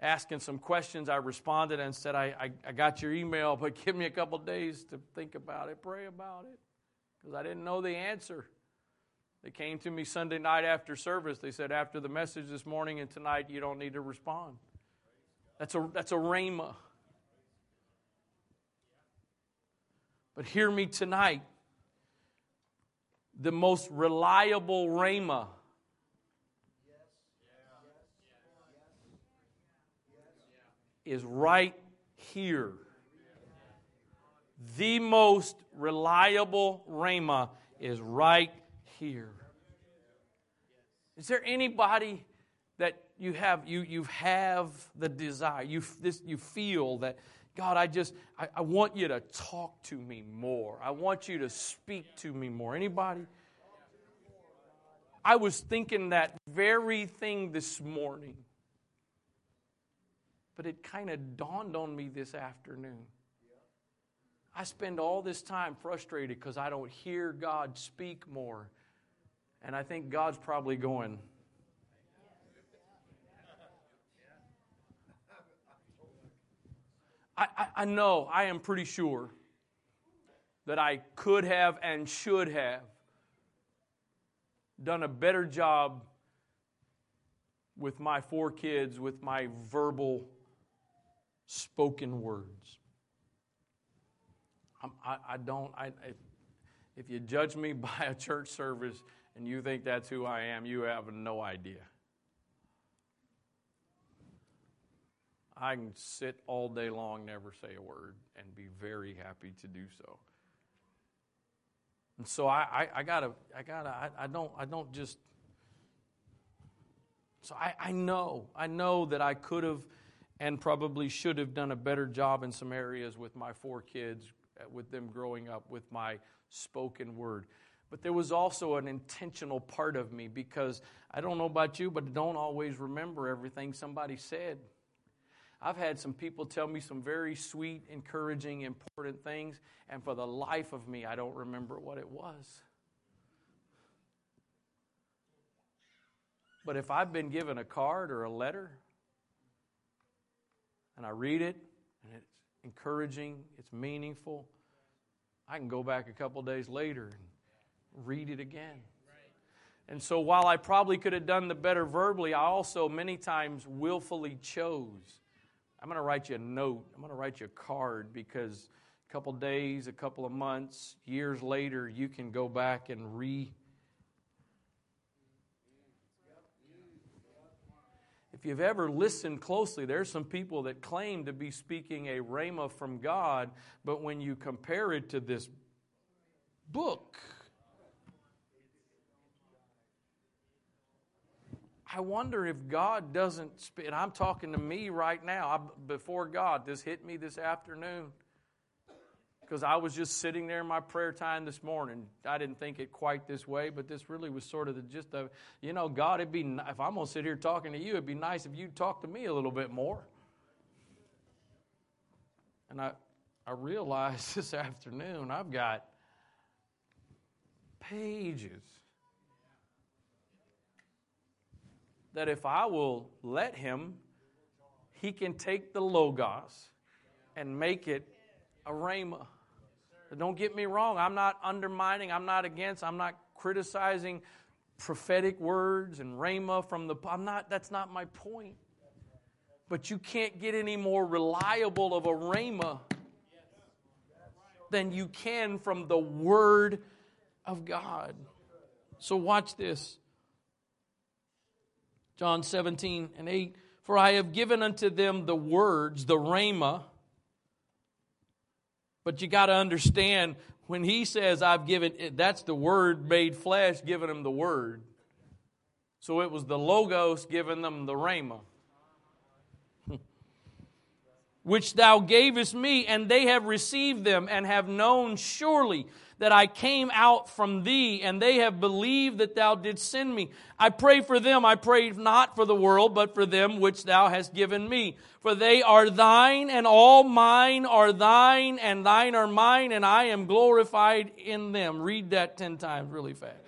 asking some questions, I responded and said, I, I, I got your email, but give me a couple days to think about it, pray about it, because I didn't know the answer. They came to me Sunday night after service. They said, After the message this morning and tonight, you don't need to respond. That's a, that's a rhema. But hear me tonight. The most reliable rhema is right here. The most reliable rhema is right here. Is there anybody that you have you you have the desire you this you feel that God I just I, I want you to talk to me more. I want you to speak to me more. Anybody? I was thinking that very thing this morning. But it kind of dawned on me this afternoon. I spend all this time frustrated because I don't hear God speak more. And I think God's probably going, I, I, I, know, I am pretty sure that I could have and should have done a better job with my four kids, with my verbal spoken words. I, I don't, I, if you judge me by a church service and you think that's who I am, you have no idea. I can sit all day long, never say a word, and be very happy to do so. And so I, I, I gotta, I gotta, I, I, don't, I don't just. So I, I know, I know that I could have and probably should have done a better job in some areas with my four kids, uh, with them growing up, with my spoken word. But there was also an intentional part of me because I don't know about you, but I don't always remember everything somebody said. I've had some people tell me some very sweet, encouraging, important things, and for the life of me, I don't remember what it was. But if I've been given a card or a letter and I read it and it's encouraging, it's meaningful, I can go back a couple days later and read it again. And so while I probably could have done the better verbally, I also many times willfully chose. I'm going to write you a note. I'm going to write you a card because a couple days, a couple of months, years later, you can go back and re if you've ever listened closely, there's some people that claim to be speaking a rhema from God, but when you compare it to this book, I wonder if God doesn't speak. I'm talking to me right now I, before God. This hit me this afternoon because I was just sitting there in my prayer time this morning. I didn't think it quite this way, but this really was sort of the just of, you know, God, it'd be, if I'm going to sit here talking to you, it'd be nice if you'd talk to me a little bit more. And I, I realized this afternoon I've got pages that if I will let Him, He can take the Logos and make it a Rhema. Don't get me wrong, I'm not undermining, I'm not against, I'm not criticizing prophetic words and rhema from the I'm not that's not my point. But you can't get any more reliable of a rhema than you can from the word of God. So watch this. John 17 and 8 For I have given unto them the words, the rhema, but you got to understand when he says, I've given, that's the word made flesh giving them the word. So it was the Logos giving them the Rhema. Which thou gavest me, and they have received them, and have known surely that I came out from thee, and they have believed that thou didst send me. I pray for them. I pray not for the world, but for them which thou hast given me. For they are thine, and all mine are thine, and thine are mine, and I am glorified in them. Read that ten times really fast.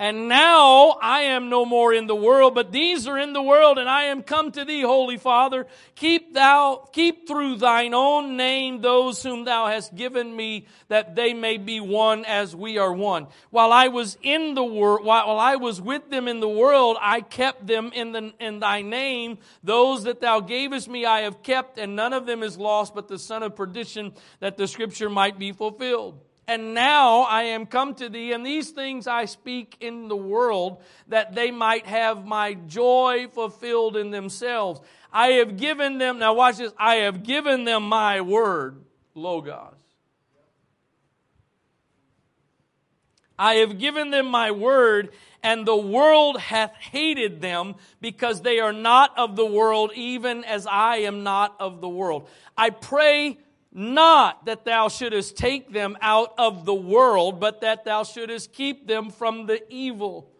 And now I am no more in the world, but these are in the world, and I am come to thee, Holy Father. Keep thou, keep through thine own name those whom thou hast given me, that they may be one as we are one. While I was in the world, while I was with them in the world, I kept them in the, in thy name. Those that thou gavest me I have kept, and none of them is lost, but the son of perdition, that the scripture might be fulfilled. And now I am come to thee, and these things I speak in the world, that they might have my joy fulfilled in themselves. I have given them, now watch this, I have given them my word, Logos. I have given them my word, and the world hath hated them because they are not of the world, even as I am not of the world. I pray not that thou shouldest take them out of the world, but that thou shouldest keep them from the evil.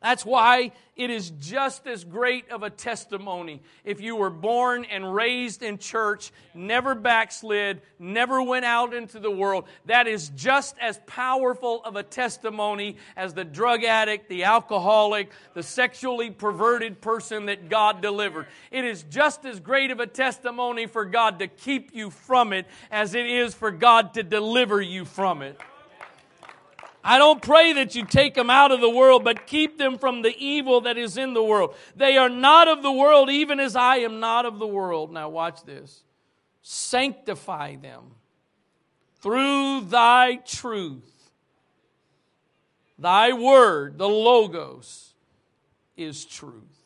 That's why it is just as great of a testimony if you were born and raised in church, never backslid, never went out into the world. That is just as powerful of a testimony as the drug addict, the alcoholic, the sexually perverted person that God delivered. It is just as great of a testimony for God to keep you from it as it is for God to deliver you from it. I don't pray that you take them out of the world, but keep them from the evil that is in the world. They are not of the world, even as I am not of the world. Now, watch this. Sanctify them through thy truth. Thy word, the Logos, is truth.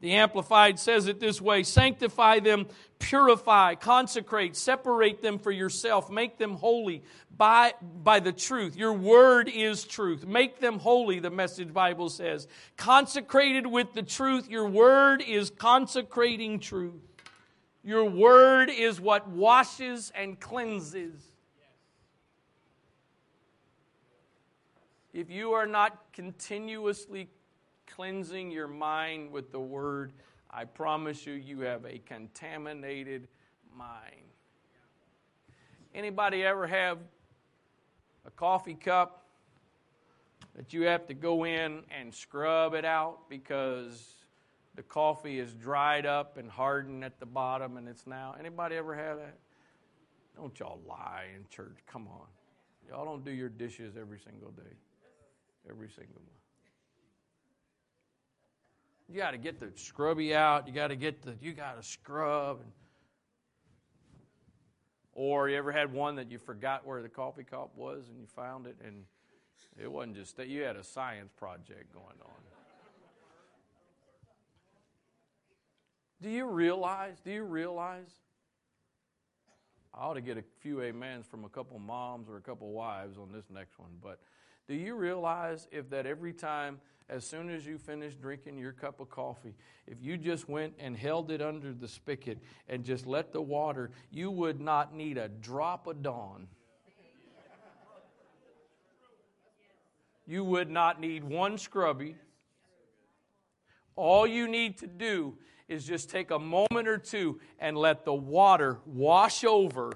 The Amplified says it this way Sanctify them, purify, consecrate, separate them for yourself, make them holy by, by the truth. Your word is truth. Make them holy, the message Bible says. Consecrated with the truth, your word is consecrating truth. Your word is what washes and cleanses. If you are not continuously cleansing your mind with the Word, I promise you, you have a contaminated mind. Anybody ever have a coffee cup that you have to go in and scrub it out because the coffee is dried up and hardened at the bottom and it's now anybody ever have that don't y'all lie in church come on y'all don't do your dishes every single day every single month you got to get the scrubby out. You got to get the, you got to scrub. And, or you ever had one that you forgot where the coffee cup was and you found it and it wasn't just that you had a science project going on. Do you realize? Do you realize? I ought to get a few amens from a couple moms or a couple wives on this next one, but do you realize if that every time as soon as you finish drinking your cup of coffee, if you just went and held it under the spigot and just let the water, you would not need a drop of Dawn. You would not need one scrubby. All you need to do is just take a moment or two and let the water wash over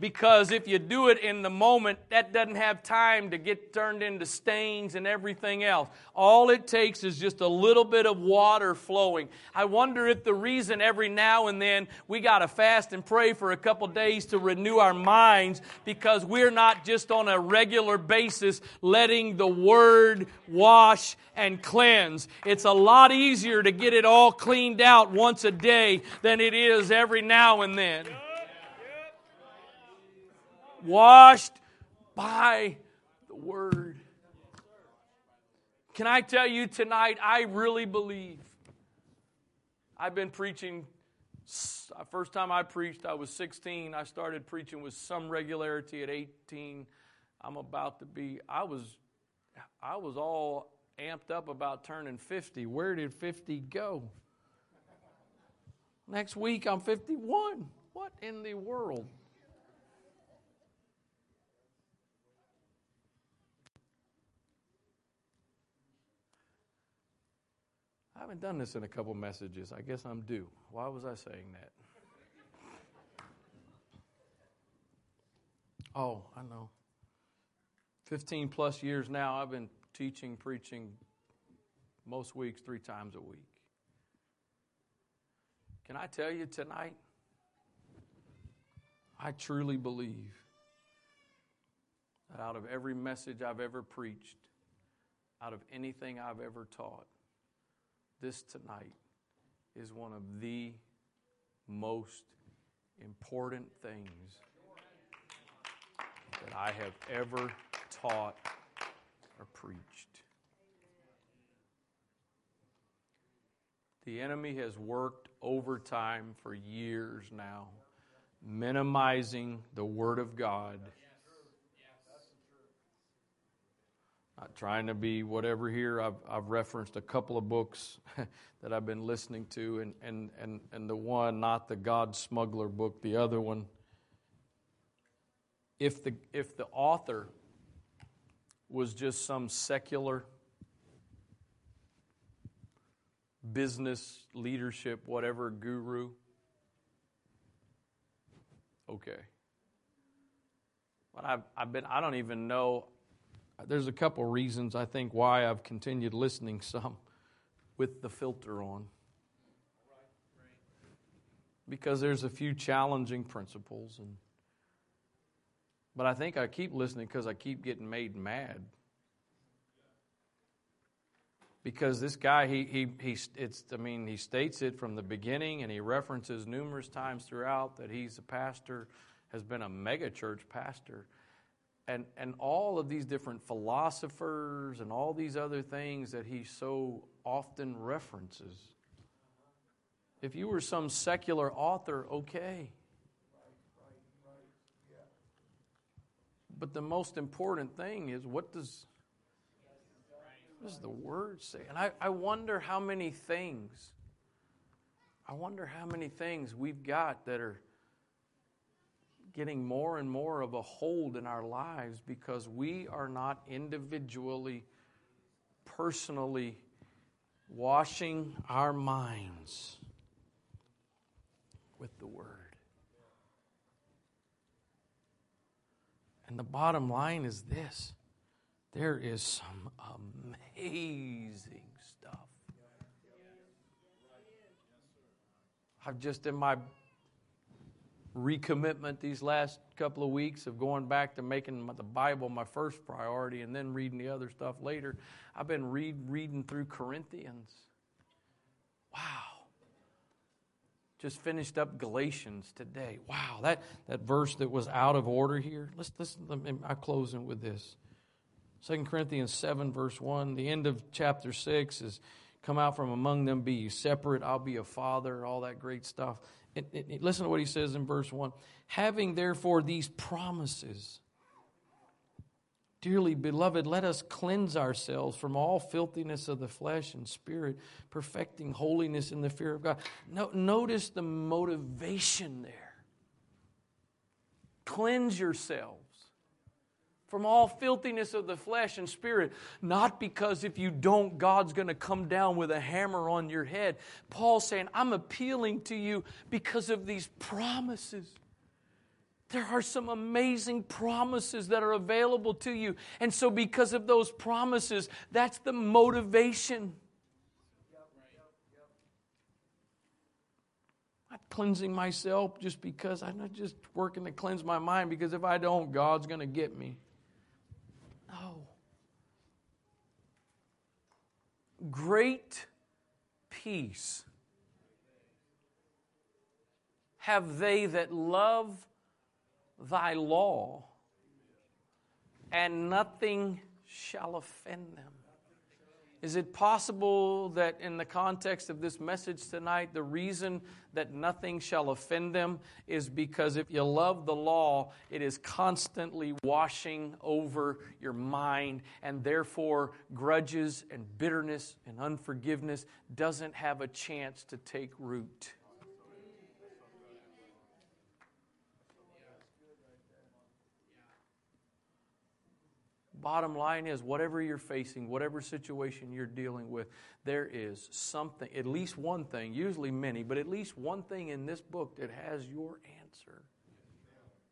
because if you do it in the moment, that doesn't have time to get turned into stains and everything else. All it takes is just a little bit of water flowing. I wonder if the reason every now and then we got to fast and pray for a couple days to renew our minds because we're not just on a regular basis letting the Word wash and cleanse. It's a lot easier to get it all cleaned out once a day than it is every now and then washed by the Word. Can I tell you tonight, I really believe. I've been preaching, uh, first time I preached, I was 16. I started preaching with some regularity at 18. I'm about to be, I was, I was all amped up about turning 50. Where did 50 go? Next week I'm 51. What in the world? Haven't done this in a couple messages. I guess I'm due. Why was I saying that? Oh, I know. 15 plus years now, I've been teaching, preaching most weeks, three times a week. Can I tell you tonight? I truly believe that out of every message I've ever preached, out of anything I've ever taught, this tonight is one of the most important things that I have ever taught or preached. The enemy has worked overtime for years now, minimizing the Word of God. Trying to be whatever here. I've, I've referenced a couple of books that I've been listening to, and, and, and, and the one, not the God Smuggler book, the other one. If the, if the author was just some secular business, leadership, whatever guru, okay. But I've, I've been, I don't even know, there's a couple reasons I think why I've continued listening some with the filter on. Because there's a few challenging principles and but I think I keep listening because I keep getting made mad because this guy he he he it's I mean he states it from the beginning and he references numerous times throughout that he's a pastor has been a mega church pastor and and all of these different philosophers and all these other things that he so often references if you were some secular author okay but the most important thing is what does what does the word say? And I, I wonder how many things, I wonder how many things we've got that are getting more and more of a hold in our lives because we are not individually, personally washing our minds with the Word. And the bottom line is this there is some amazing stuff. I've just in my recommitment these last couple of weeks of going back to making the Bible my first priority and then reading the other stuff later. I've been read, reading through Corinthians. Wow. Just finished up Galatians today. Wow, that, that verse that was out of order here. Let's listen. I'm closing with this. 2 Corinthians 7, verse 1, the end of chapter 6 is come out from among them, be you separate, I'll be a father, all that great stuff. It, it, listen to what he says in verse 1 Having therefore these promises, Dearly beloved, let us cleanse ourselves from all filthiness of the flesh and spirit, perfecting holiness in the fear of God. No, notice the motivation there. Cleanse yourselves from all filthiness of the flesh and spirit, not because if you don't, God's going to come down with a hammer on your head. Paul's saying, I'm appealing to you because of these promises. There are some amazing promises that are available to you. And so, because of those promises, that's the motivation. Cleansing myself just because I'm not just working to cleanse my mind, because if I don't, God's going to get me. No. Great peace have they that love thy law, and nothing shall offend them. Is it possible that in the context of this message tonight, the reason that nothing shall offend them is because if you love the law, it is constantly washing over your mind, and therefore grudges and bitterness and unforgiveness doesn't have a chance to take root? Bottom line is, whatever you're facing, whatever situation you're dealing with, there is something, at least one thing, usually many, but at least one thing in this book that has your answer.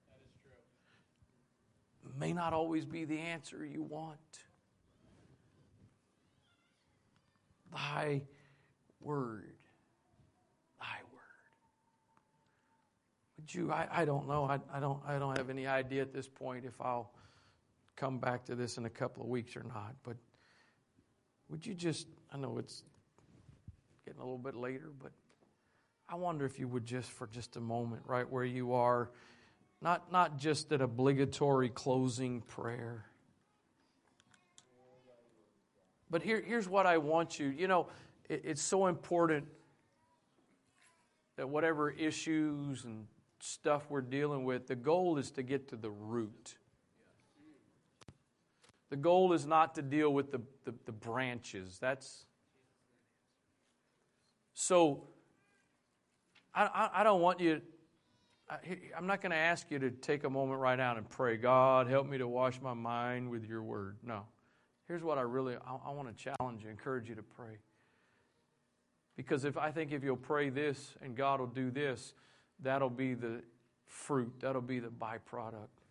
That is true. May not always be the answer you want. Thy word. Thy word. Would you, I, I don't know. I, I, don't, I don't have any idea at this point if I'll come back to this in a couple of weeks or not, but would you just, I know it's getting a little bit later, but I wonder if you would just, for just a moment, right where you are, not, not just an obligatory closing prayer. But here, here's what I want you. You know, it, it's so important that whatever issues and stuff we're dealing with, the goal is to get to the root. The goal is not to deal with the, the, the branches. That's so. I, I, I don't want you. I, I'm not going to ask you to take a moment right now and pray, God, help me to wash my mind with your word. No. Here's what I really I, I want to challenge you, encourage you to pray. Because if I think if you'll pray this and God will do this, that'll be the fruit, that'll be the byproduct.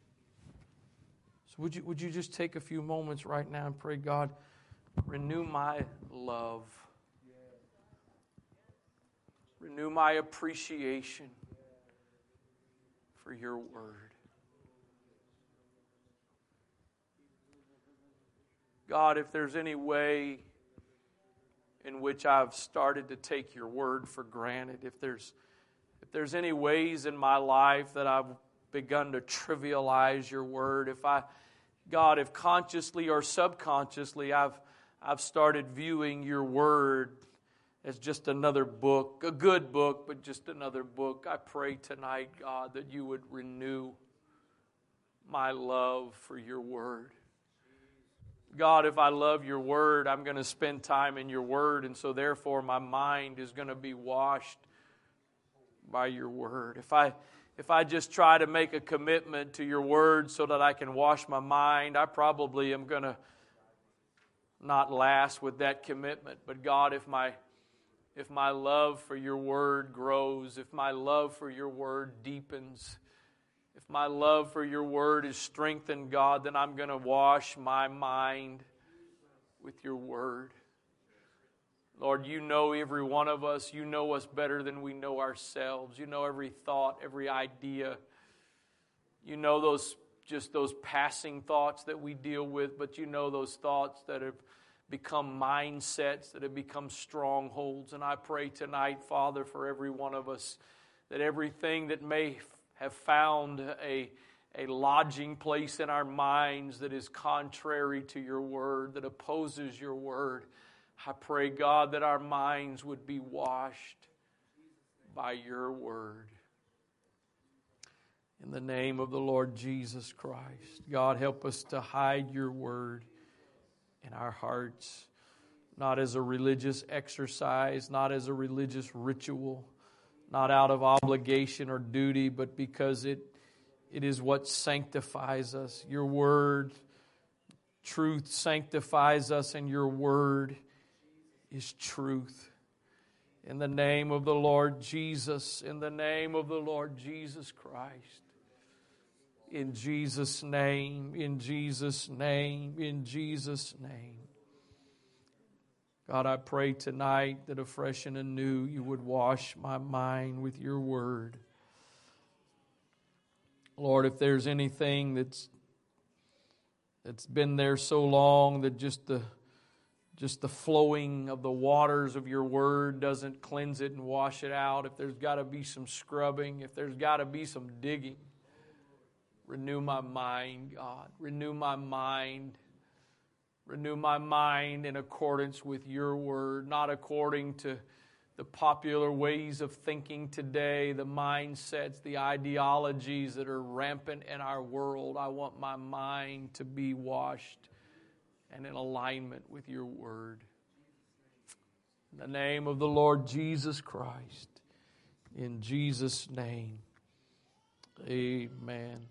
Would you, would you just take a few moments right now and pray, God, renew my love, renew my appreciation for your word. God, if there's any way in which I've started to take your word for granted, if there's if there's any ways in my life that I've begun to trivialize your word, if I God, if consciously or subconsciously I've, I've started viewing your word as just another book, a good book, but just another book, I pray tonight, God, that you would renew my love for your word. God, if I love your word, I'm going to spend time in your word, and so therefore my mind is going to be washed by your word. If I if I just try to make a commitment to your word so that I can wash my mind, I probably am going to not last with that commitment. But God, if my if my love for your word grows, if my love for your word deepens, if my love for your word is strengthened, God, then I'm going to wash my mind with your word. Lord, you know every one of us. You know us better than we know ourselves. You know every thought, every idea. You know those just those passing thoughts that we deal with, but you know those thoughts that have become mindsets, that have become strongholds. And I pray tonight, Father, for every one of us, that everything that may have found a, a lodging place in our minds that is contrary to your word, that opposes your word, I pray, God, that our minds would be washed by your word. In the name of the Lord Jesus Christ, God, help us to hide your word in our hearts, not as a religious exercise, not as a religious ritual, not out of obligation or duty, but because it, it is what sanctifies us. Your word, truth sanctifies us, and your word is truth. In the name of the Lord Jesus, in the name of the Lord Jesus Christ. In Jesus' name, in Jesus' name, in Jesus' name. God, I pray tonight that afresh and anew you would wash my mind with your word. Lord, if there's anything that's that's been there so long that just the just the flowing of the waters of your word doesn't cleanse it and wash it out, if there's got to be some scrubbing, if there's got to be some digging, renew my mind, God. Renew my mind. Renew my mind in accordance with your word, not according to the popular ways of thinking today, the mindsets, the ideologies that are rampant in our world. I want my mind to be washed and in alignment with your word. In the name of the Lord Jesus Christ, in Jesus' name, amen.